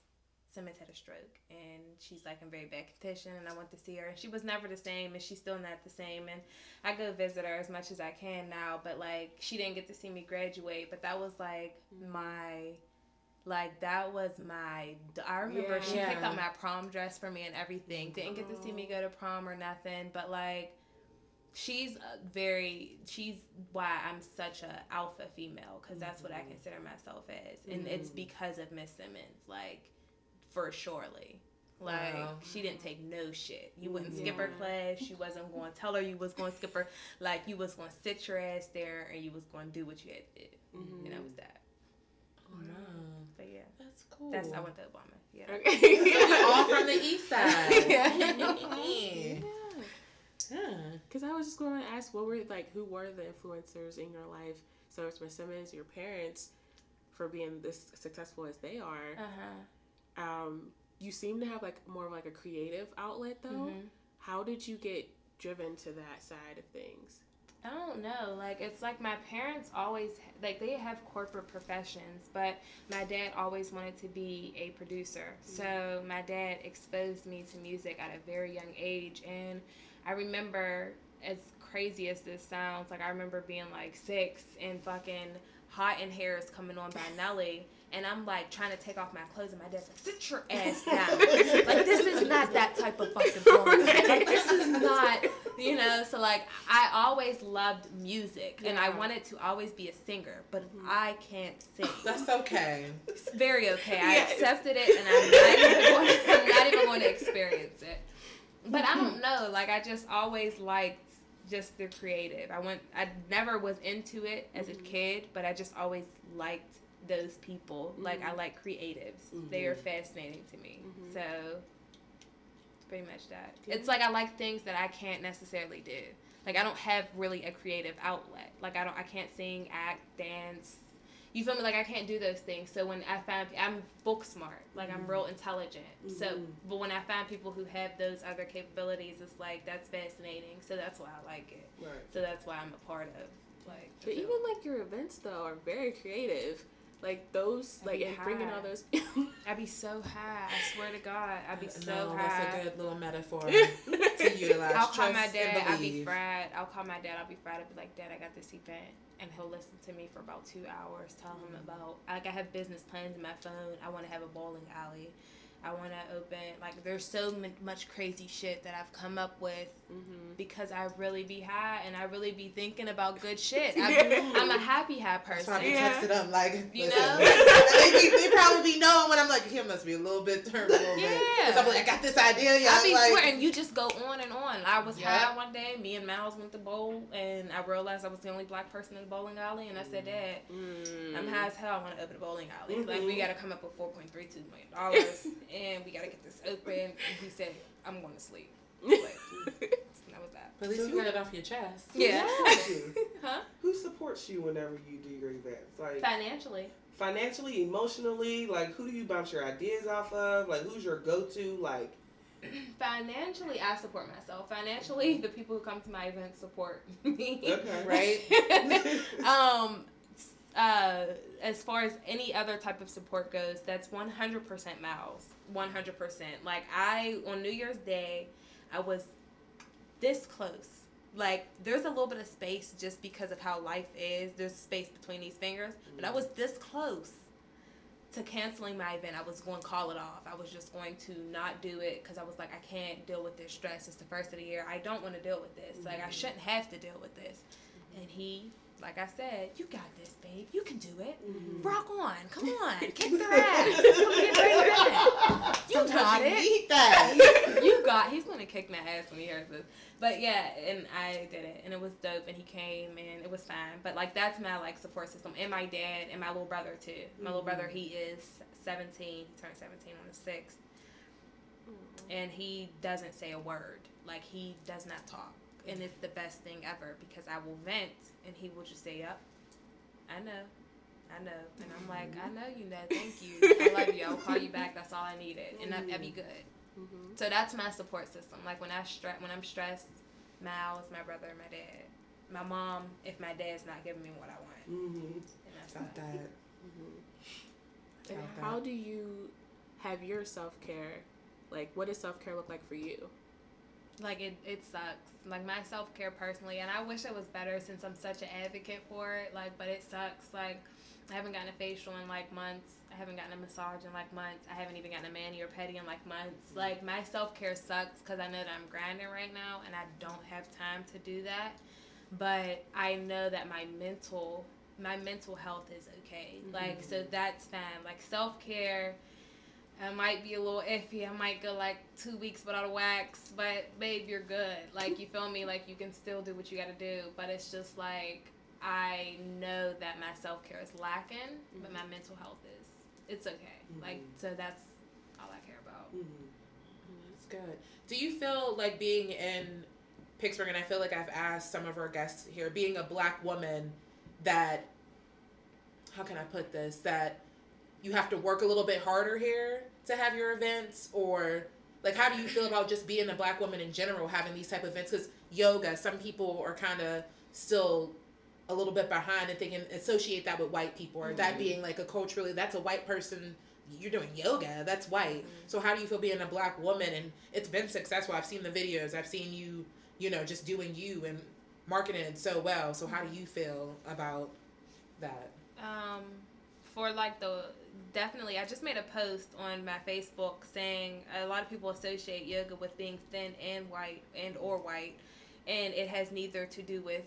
Simmons had a stroke, and she's like in very bad condition. And I went to see her, and she was never the same, and she's still not the same. And I go visit her as much as I can now, but like she didn't get to see me graduate. But that was like mm. my. Like that was my. I remember she Yeah. picked up my prom dress for me and everything. Didn't get to see me go to prom or nothing, but like she's very she's why i'm such a alpha female because that's what i mm-hmm. consider myself as. And it's mm-hmm. because of miss simmons like for surely. Like Wow. she didn't take no shit. You wouldn't skip her class. She wasn't going to tell her you was going to skip her. Like you was going to sit your ass there and you was going to do what you had to do. And that mm-hmm. was that. Oh, no. But yeah That's cool. that's i went to obama yeah Okay. all from the east side. Yeah. yeah. Because I was just going to ask, what were like, who were the influencers in your life? So it's Miss Simmons, your parents, for being this successful as they are. uh-huh Um, you seem to have like more of like a creative outlet though. Mhm. How did you get driven to that side of things? I don't know. Like it's like my parents always like they have corporate professions, but my dad always wanted to be a producer. Mm-hmm. So my dad exposed me to music at a very young age and I remember as crazy as this sounds, like I remember being like 6 and fucking Hot in Herre is coming on by Nelly and I'm like trying to take off my clothes and my dad's like, sit your ass down. like this is not that type of fucking song. Like this is not you know so like i always loved music and i wanted to always be a singer but mm-hmm. i can't sing. That's okay. it's very okay. I accepted it and i'm not, even going, I'm not even going to experience it. But i don't mm-hmm. know like i just always liked just the creative. I went i never was into it as a mm-hmm. kid but i just always liked those people. Like i like creatives. They are fascinating to me. So pretty much that. It's like I like things that I can't necessarily do. Like I don't have really a creative outlet. Like I don't I can't sing, act, dance. You feel me? Like I can't do those things. So when I find I'm book smart, like I'm real mm-hmm. intelligent. So mm-hmm. but when I find people who have those other capabilities, it's like that's fascinating. So that's why I like it. Right. So that's why I'm a part of like. the But even like your events though are very creative. Like those, I like and bringing all those. I'd be so high. I swear to God, I'd be uh, so no, high. that's a good little metaphor to utilize. I'll call Trust my dad. I'll be fried. I'll call my dad. I'll be fried. I'll be like, Dad, I got this event, and he'll listen to me for about two hours. Tell him mm. about like I have business plans in my phone. I want to have a bowling alley. I want to open like there's so m- much crazy shit that I've come up with hmm because I really be high and I really be thinking about good shit. I'm, I'm a happy high That's person. why I be Yeah. texting them like, You listen. know? they, be, they probably be knowing when I'm like, he must be a little bit turned a little bit. Yeah. Because I'm like, I got this idea, y'all. I be like, swearing, you just go on and on. I was Yep. high one day. Me and Miles went to bowl, and I realized I was the only black person in the bowling alley. And I said, Dad, Mm. I'm high as hell. I want to open a bowling alley. Like we Mhm. got to come up with four point three two million dollars, and we got to get this open. And he said, I'm going to sleep. And that was that. But at least you got it off your chest. Yeah. supports huh? Who supports you whenever you do your events? Like Financially. financially, emotionally, like who do you bounce your ideas off of? Like who's your go to? Like Financially, I support myself. Financially, the people who come to my events support me. Okay. Right? um, uh, as far as any other type of support goes, that's 100% Miles. 100%. Like, I, on New Year's Day, I was this close. Like, there's a little bit of space just because of how life is. There's space between these fingers. But I was this close to canceling my event. I was going to call it off. I was just going to not do it because I was like, I can't deal with this stress. It's the first of the year. I don't want to deal with this. Like, I mm-hmm. shouldn't have to deal with this. And he, like I said, you got this, babe. You can do it. Mm-hmm. Rock on. Come on. Kick their ass. It's gonna be a great event. You Sometimes got you it. need that. you got. He's gonna kick my ass when he hears this. But yeah, and I did it, and it was dope, and he came, and it was fine. But like that's my like support system, and my dad, and my little brother too. My little brother, mm-hmm. he is seventeen. He turned seventeen on the sixth, mm-hmm. and he doesn't say a word. Like he does not talk, and it's the best thing ever because I will vent, and he will just say, "Yep, I know." I know, and I'm like, I know you know. Thank you. I love you. I'll call you back. That's all I needed, and that, that'd be good. Mhm. So that's my support system. Like when I stress, when I'm stressed, Mal is my brother, my dad, my mom. If my dad's not giving me what I want, Mm-hmm. and that's Got that. that. And that. how do you have your self care? Like, what does self care look like for you? Like it, it sucks. Like my self care personally, and I wish it was better since I'm such an advocate for it. Like, but it sucks. Like I haven't gotten a facial in like months. I haven't gotten a massage in like months. I haven't even gotten a mani or pedi in like months. Like my self care sucks because I know that I'm grinding right now and I don't have time to do that. But I know that my mental my mental health is okay. Like so mm-hmm. that's fine. Like self care. I might be a little iffy. I might go like two weeks without a wax, but babe, you're good. Like you feel me? Like you can still do what you gotta do. But it's just like I know that my self care is lacking, but my mm-hmm. mental health is. It's okay. Mm-hmm. Like so that's all I care about. Mm-hmm. That's good. Do you feel like being in Pittsburgh, and I feel like I've asked some of our guests here, being a black woman, that, how can I put this, that you have to work a little bit harder here to have your events? Or, like, how do you feel about just being a black woman in general, having these type of events? Because yoga, some people are kind of still a little bit behind and thinking, associate that with white people, or that being like a culturally, that's a white person you're doing yoga that's white. So how do you feel being a black woman? And it's been successful. I've seen the videos. I've seen you you know just doing you and marketing it so well. So how do you feel about that? Um, for like the definitely, I just made a post on my Facebook saying a lot of people associate yoga with being thin and white and or white, and it has neither to do with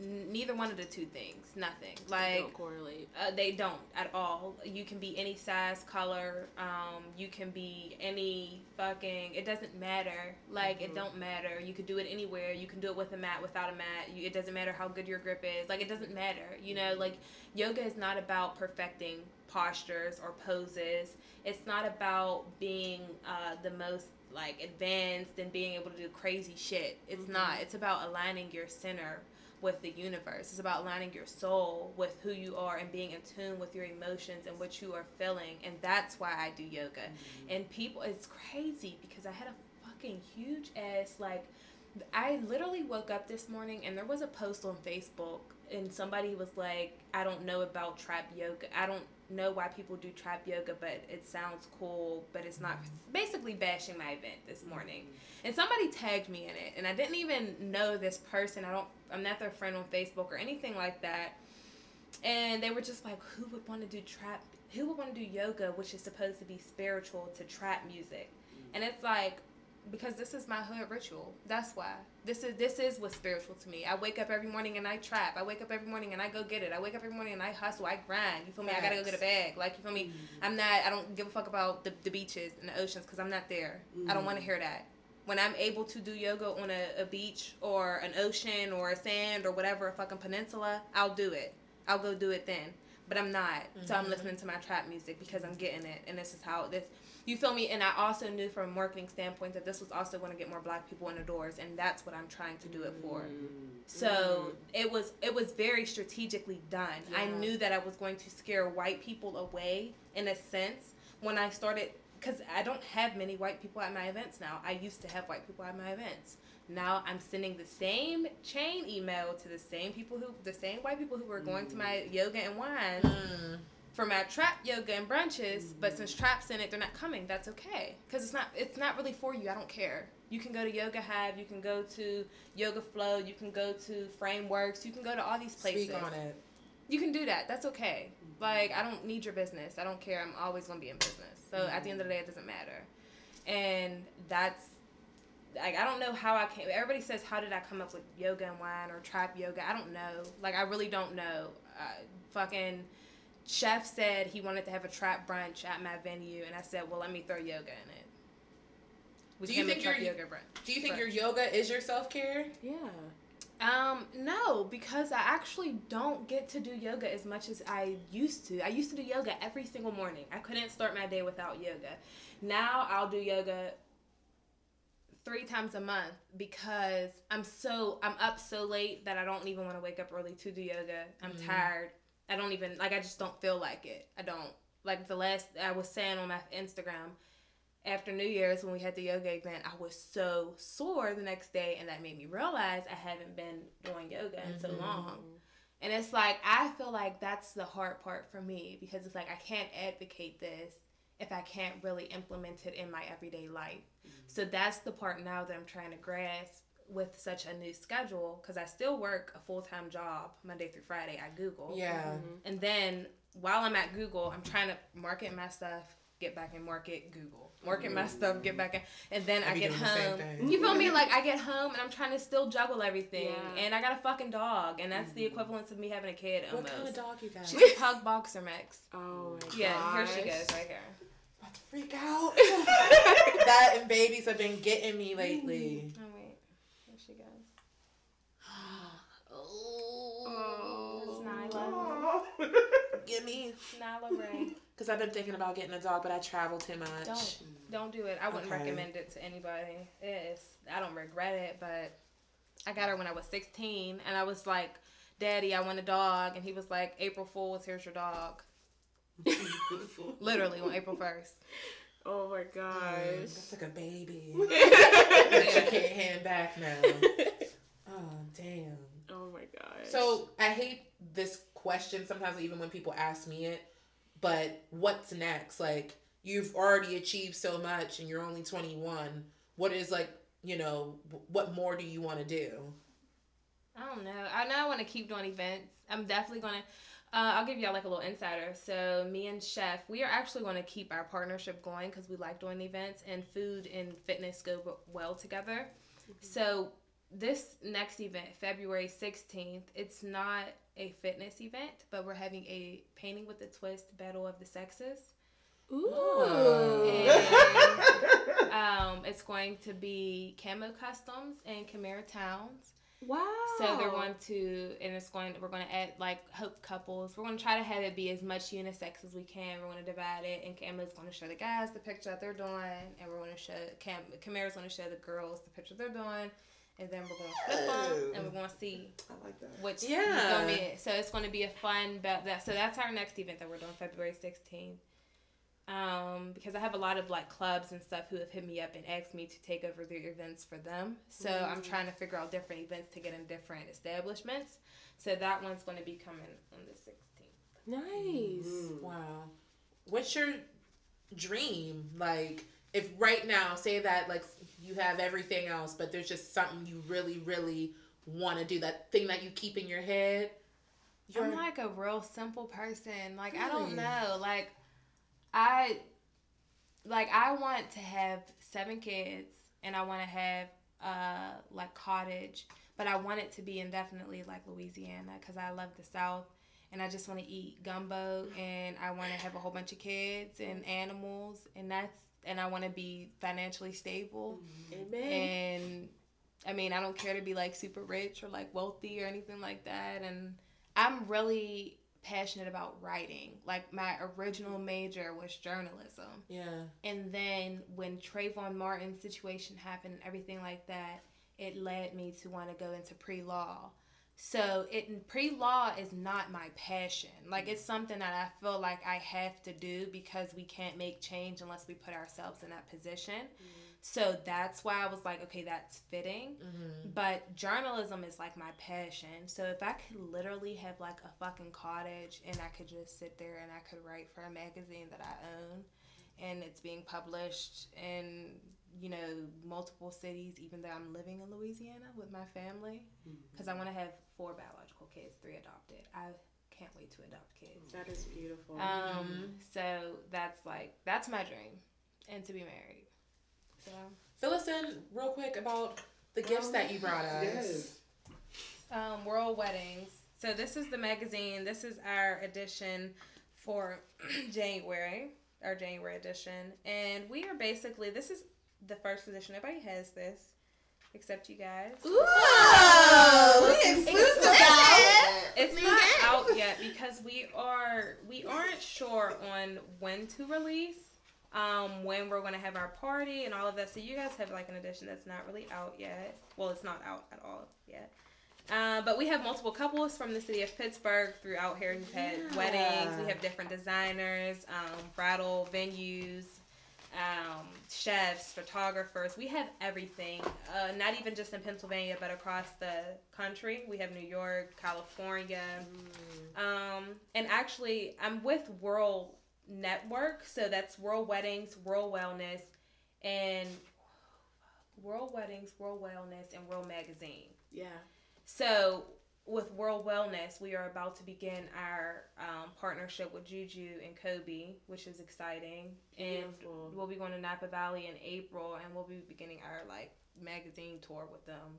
neither one of the two things. Nothing like don't correlate. uh, they don't at all. You can be any size, color. Um, you can be any fucking. It doesn't matter. Like it Mhm. don't matter. You could do it anywhere. You can do it with a mat, without a mat. You, it doesn't matter how good your grip is. Like it doesn't matter. You know, like yoga is not about perfecting postures or poses. It's not about being uh, the most like advanced and being able to do crazy shit. It's Mhm. not. It's about aligning your center with the universe. It's about aligning your soul with who you are and being in tune with your emotions and what you are feeling. And that's why I do yoga. And people, it's crazy because I had a fucking huge ass, like, I literally woke up this morning and there was a post on Facebook and somebody was like, I don't know about trap yoga. I don't know why people do trap yoga, but it sounds cool, but it's not. Basically, bashing my event this morning, and somebody tagged me in it, and I didn't even know this person. I don't. I'm not their friend on Facebook or anything like that. And they were just like, who would want to do trap? Who would want to do yoga, which is supposed to be spiritual, to trap music? And it's like, because this is my hood ritual. That's why. This is this is what's spiritual to me. I wake up every morning and I trap. I wake up every morning and I go get it. I wake up every morning and I hustle. I grind. You feel me? I gotta go get a bag. Like you feel me? Mm-hmm. I'm not. I don't give a fuck about the, the beaches and the oceans because I'm not there. I don't want to mm. hear that. When I'm able to do yoga on a, a beach or an ocean or a sand or whatever, a fucking peninsula, I'll do it. I'll go do it then. But I'm not. So I'm mm-hmm. listening to my trap music because I'm getting it, and this is how this. You feel me? And I also knew from a marketing standpoint that this was also going to get more black people in the doors, and that's what I'm trying to do it for. Mm-hmm. So it was it was very strategically done. I knew that I was going to scare white people away in a sense when I started because I don't have many white people at my events now. I used to have white people at my events. Now I'm sending the same chain email to the same people who the same white people who were going to my mm. yoga and wines Mm. for my trap yoga and brunches, but since trap's in it, they're not coming. That's okay, cause it's not it's not really for you. I don't care. You can go to Yoga Hive, you can go to Yoga Flow, you can go to Frameworks, you can go to all these places. Speak on it. You can do that. That's okay. Mm-hmm. Like I don't need your business. I don't care. I'm always gonna be in business. So at the end of the mm-hmm. day, it doesn't matter. And that's like I don't know how I came. Everybody says how did I come up with yoga and wine or trap yoga? I don't know. Like I really don't know. Uh, fucking chef said he wanted to have a trap brunch at my venue, and I said, well, let me throw yoga in it. We Do you think your- yoga brunch? Do you think Brunch. your yoga is your self care? Yeah. Um, no, because I actually don't get to do yoga as much as I used to. I used to do yoga every single morning. I couldn't start my day without yoga. Now I'll do yoga three times a month because I'm so I'm up so late that I don't even want to wake up early to do yoga. I'm Mhm. tired. I don't even like I just don't feel like it. I don't. Like the last I was saying on my Instagram after New Year's when we had the yoga event, I was so sore the next day, and that made me realize I haven't been doing yoga in so Mhm. long. And it's like I feel like that's the hard part for me because it's like I can't advocate this if I can't really implement it in my everyday life. Mm-hmm. So that's the part now that I'm trying to grasp with such a new schedule because I still work a full time job Monday through Friday at Google. Yeah. Mm-hmm. And then while I'm at Google, I'm trying to market my stuff, get back and market Google, market my stuff, get back in, and then I be get doing the same home. You feel me? Like I get home and I'm trying to still juggle everything, Yeah. and I got a fucking dog, and that's the mm-hmm. equivalent of me having a kid What kind of dog you got? She's a pug boxer mix. Oh my Yeah, here she goes right here. About to freak out. that and babies have been getting me lately. Mm-hmm. Oh wait, here she goes. oh. Nyla. Give me. Nyla Ray. Because I've been thinking about getting a dog, but I travel too much. Don't don't do it. I wouldn't Okay. recommend it to anybody. It's I don't regret it, but I got her when I was 16, and I was like, "Daddy, I want a dog," and he was like, "April Fools, here's your dog." Literally on April 1st. Oh my Mm, gosh. That's like a baby. that you can't hand back now. Oh, damn. oh my gosh. So I hate this question sometimes, even when people ask me it. But what's next? Like you've already achieved so much, and you're only 21. What is like, you know, what more do you want to do? I don't know. I know I want to keep doing events. I'm definitely gonna. Uh, I'll give y'all like a little insider. So me and Chef, we are actually going to keep our partnership going because we like doing events and food and fitness go well together. So this next event, February 16th, it's not a fitness event, but we're having a painting with a twist battle of the sexes. Ooh. And um, it's going to be camo customs and Chimera Towns. Wow. So they're going to, and it's going. We're going to add like hope couples. We're going to try to have it be as much unisex as we can. We're going to divide it, and Cama's going to show the guys the picture that they're doing, and we're going to show Cam. Camara's going to show the girls the picture they're doing, and then we're going to flip them, and we're going to see I like that. which Yeah. you feel me? So it's going to be a fun. But that so that's our next event that we're doing February sixteenth. Um, because I have a lot of like clubs and stuff who have hit me up and asked me to take over their events for them. So I'm trying to figure out different events to get in different establishments. So that one's going to be coming on the 16th. Nice. Mm. Wow. What's your dream? Like, if right now, say that like you have everything else, but there's just something you really, really want to do, that thing that you keep in your head. I'm You're- like a real simple person. Like I don't know. Like I like I want to have seven kids and I want to have uh like cottage, but I want it to be indefinitely like Louisiana cuz I love the south and I just want to eat gumbo and I want to have a whole bunch of kids and animals and that's and I want to be financially stable Amen. and I mean, I don't care to be like super rich or like wealthy or anything like that. And I'm really passionate about writing. Like my original major was journalism. yeah. And then when Trayvon Martin's situation happened and everything like that, it led me to want to go into pre-law. So it pre-law is not my passion. Like it's something that I feel like I have to do because we can't make change unless we put ourselves in that position. Mm-hmm. So that's why I was like, okay, that's fitting. Mm-hmm. But journalism is like my passion. So if I could literally have like a fucking cottage and I could just sit there and I could write for a magazine that I own and it's being published in, you know, multiple cities, even though I'm living in Louisiana with my family, because I want to have four biological kids, three adopted. I can't wait to adopt kids. That is beautiful. Um, so that's like, that's my dream and to be married. So. Fill us in real quick about the gifts that you brought us. Yes. um, World Weddings. So this is the magazine. This is our edition for January, our January edition, and we are basically this is the first edition. Nobody has this except you guys. Ooh, we exclusive, guys. It's not out yet because we are we aren't sure on when to release, um, when we're gonna have our party and all of that. So you guys have like an edition that's not really out yet. Well, it's not out at all yet. Uh, but we have multiple couples from the city of Pittsburgh throughout had Yeah. weddings. We have different designers, um, bridal venues, um, chefs, photographers. We have everything. Uh, not even just in Pennsylvania, but across the country. We have New York, California. Um, and actually, I'm with World Network, so that's World Weddings, World Wellness, and World Weddings, World Wellness, and World Magazine. yeah. So with World Wellness, we are about to begin our um, partnership with Juju and Kobe, which is exciting. And we'll be going to Napa Valley in April, and we'll be beginning our like magazine tour with them.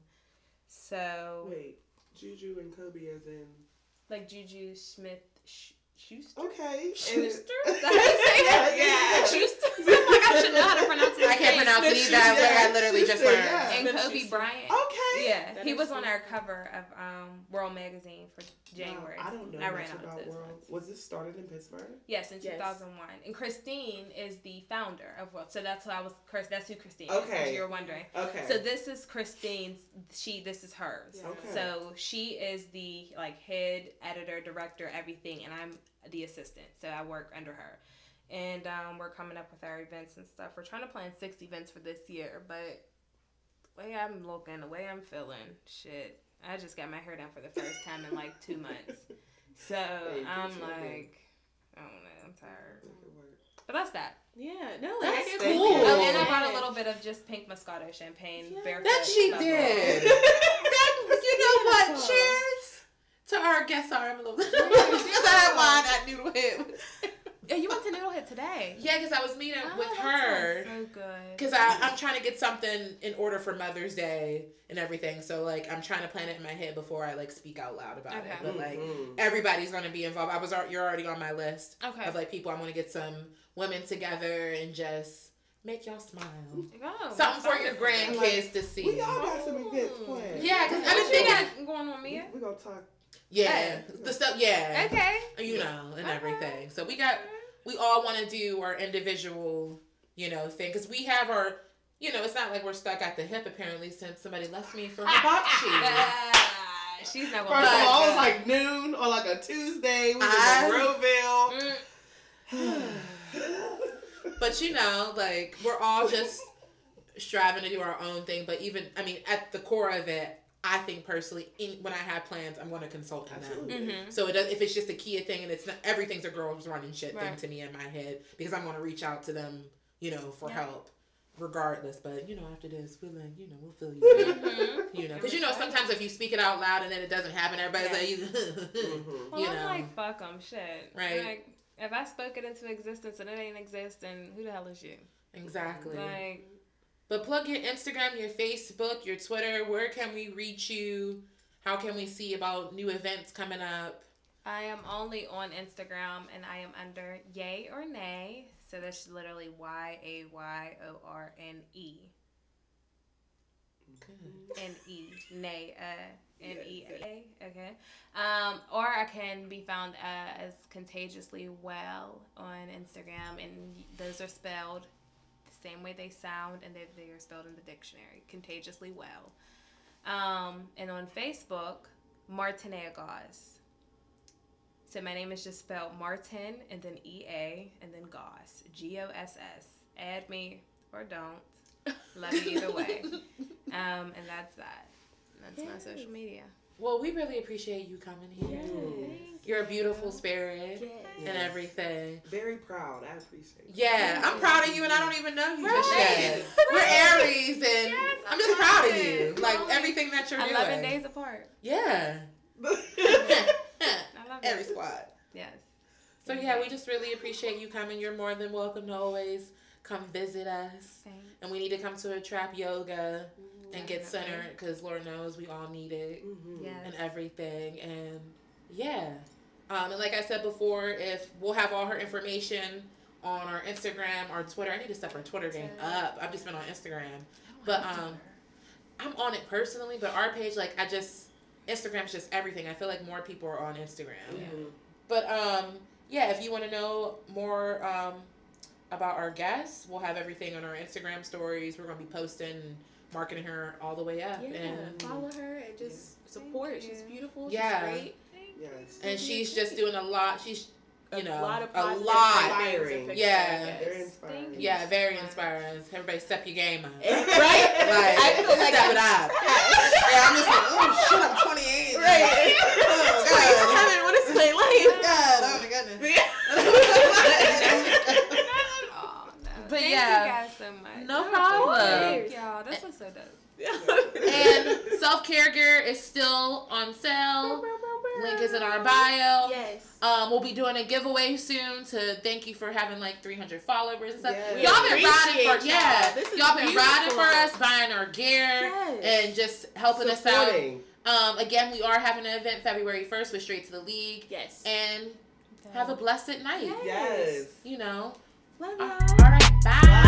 So Wait, Juju and Kobe as in. like Juju Smith Sh- Schuster. Okay. Schuster? And- Is that how you say it? Yeah. Schuster. I'm like, I should know how to pronounce it. I can't pronounce it either. I, I literally just learned. Yeah. And Kobe Bryant. Okay. Yeah, That he is was on our cover of um, World Magazine for January. Wow, I don't know I much ran out about World. ones. Was this started in Pittsburgh? Yes, in Yes. 2001. And Christine is the founder of World. So that's who I was. Chris, that's who Christine is. Okay. If you're wondering. Okay. So this is Christine's. She. This is hers. Yeah. Okay. So she is the like head editor, director, everything, and I'm the assistant. So I work under her. And um, we're coming up with our events and stuff. We're trying to plan six events for this year, but the way I'm looking, the way I'm feeling, shit. I just got my hair done for the first time in like two months. So Hey, I'm like, I don't know, I'm tired. Make it work. But that's that. Yeah. No, That's I did cool. Oh, and I Cool. brought a little bit of just pink Moscato champagne. Yeah. barefoot That she level. did. That- you know what? Cheers to our guest star. A little because I had wine at Noodlehead. Yeah, you went to Noodlehead today. Yeah, because I was meeting Oh, with her. sounds So good. Because I'm trying to get something in order for Mother's Day and everything. So, like, I'm trying to plan it in my head before I, like, speak out loud about it. But, like, Mhm. everybody's going to be involved. I was, al- you're already on my list Okay. of, like, people I want to get some women together and just make y'all smile. Oh, Something for your grand. grandkids to see. We all got some events planned. Yeah, because I've been you thinking- got going on, Mia? We gonna talk. Yeah. Hey. The stuff, yeah. Okay. You know, and Okay. everything. So, we got, we all want to do our individual, you know, thing. Because we have our, you know, it's not like we're stuck at the hip, apparently, since somebody left me for hibachi. She's not gonna. First of all, it was like noon on like a Tuesday. We was I- in Groville. Mm, But you know, like we're all just striving to do our own thing. But even, I mean, at the core of it, I think personally, in, when I have plans, I'm going to consult in them. Absolutely. Mm-hmm. So it does, if it's just a Kia thing and it's not everything's a girls running shit thing to me in my head because I'm going to reach out to them, you know, for Yeah. help, regardless. But you know, after this, we'll like, you know, we'll fill you. in. Mm-hmm. You know, because you know sometimes if you speak it out loud and then it doesn't happen, everybody's like, Mhm. Well, you I'm know, like, fuck them, shit. Right. Like, if I spoke it into existence and it ain't exist, then who the hell is you? exactly. Like, But plug your Instagram, your Facebook, your Twitter. Where can we reach you? How can we see about new events coming up? I am only on Instagram and I am under Yay or Nay. So that's literally Y A Y O R N E. N E. Nay. Uh, N E A. Okay. Um, or I can be found uh, as Contagiously Well on Instagram. And those are spelled same way they sound and they, they are spelled in the dictionary. Contagiously Well. Um, and on Facebook, Martinea Goss. So my name is just spelled Martin and then E A and then Goss. G O S S. Add me or don't. Love you either way. Um, and that's that. That's my social media. Well, we really appreciate you coming here. Yes. You're a beautiful spirit and everything. Very proud. I appreciate it. Yeah, I'm proud of you, and I don't even know you just Right. yet. We're Aries, and Yes, I'm I'm just proud of you. Like Only everything that you're doing. Eleven days apart. Yeah. I love Every squad. Yes. So yeah, we just really appreciate you coming. You're more than welcome to always come visit us. Thanks. And we need to come to a trap yoga mm-hmm. And get centered because Lord knows we all need it Mhm. Yes. and everything. And yeah. Um, and like I said before, if we'll have all her information on our Instagram, our Twitter. I need to step our Twitter game up. I've just been on Instagram. But um I'm on it personally, but our page, like I just Instagram's just everything. I feel like more people are on Instagram. Mhm. But um, yeah, if you want to know more um, about our guests, we'll have everything on our Instagram stories. We're gonna be posting, and marketing her all the way up, Yeah, and follow her and just support. Thank She's you. beautiful. Yeah. She's great. Yes. and she's just doing a lot. She's you a know lot of a lot. things and Inspiring. Yeah. Very inspiring. Yeah, very inspiring. Everybody, step your game up. right? Like, I feel like step I'm- it up. yeah, I'm just like, oh shit, I'm 28. Right. Oh, Please God. come in with a slate life. God, oh my goodness. Oh, no. But Thank yeah. you guys so much. No That was problem. Thank y'all. This was so dope. and self care gear is still on sale. Link is in our bio. Yes. Um, we'll be doing a giveaway soon to thank you for having like 300 followers and stuff. Yes. Y'all been riding for yeah. y'all. This Y'all been riding for us, buying our gear Yes. and just helping us out. Supporting. Um, again, we are having an event February 1st with Straight to the League, Yes. and have a blessed night. Yes. Yes. You know. Love Uh, y'all. all right, bye.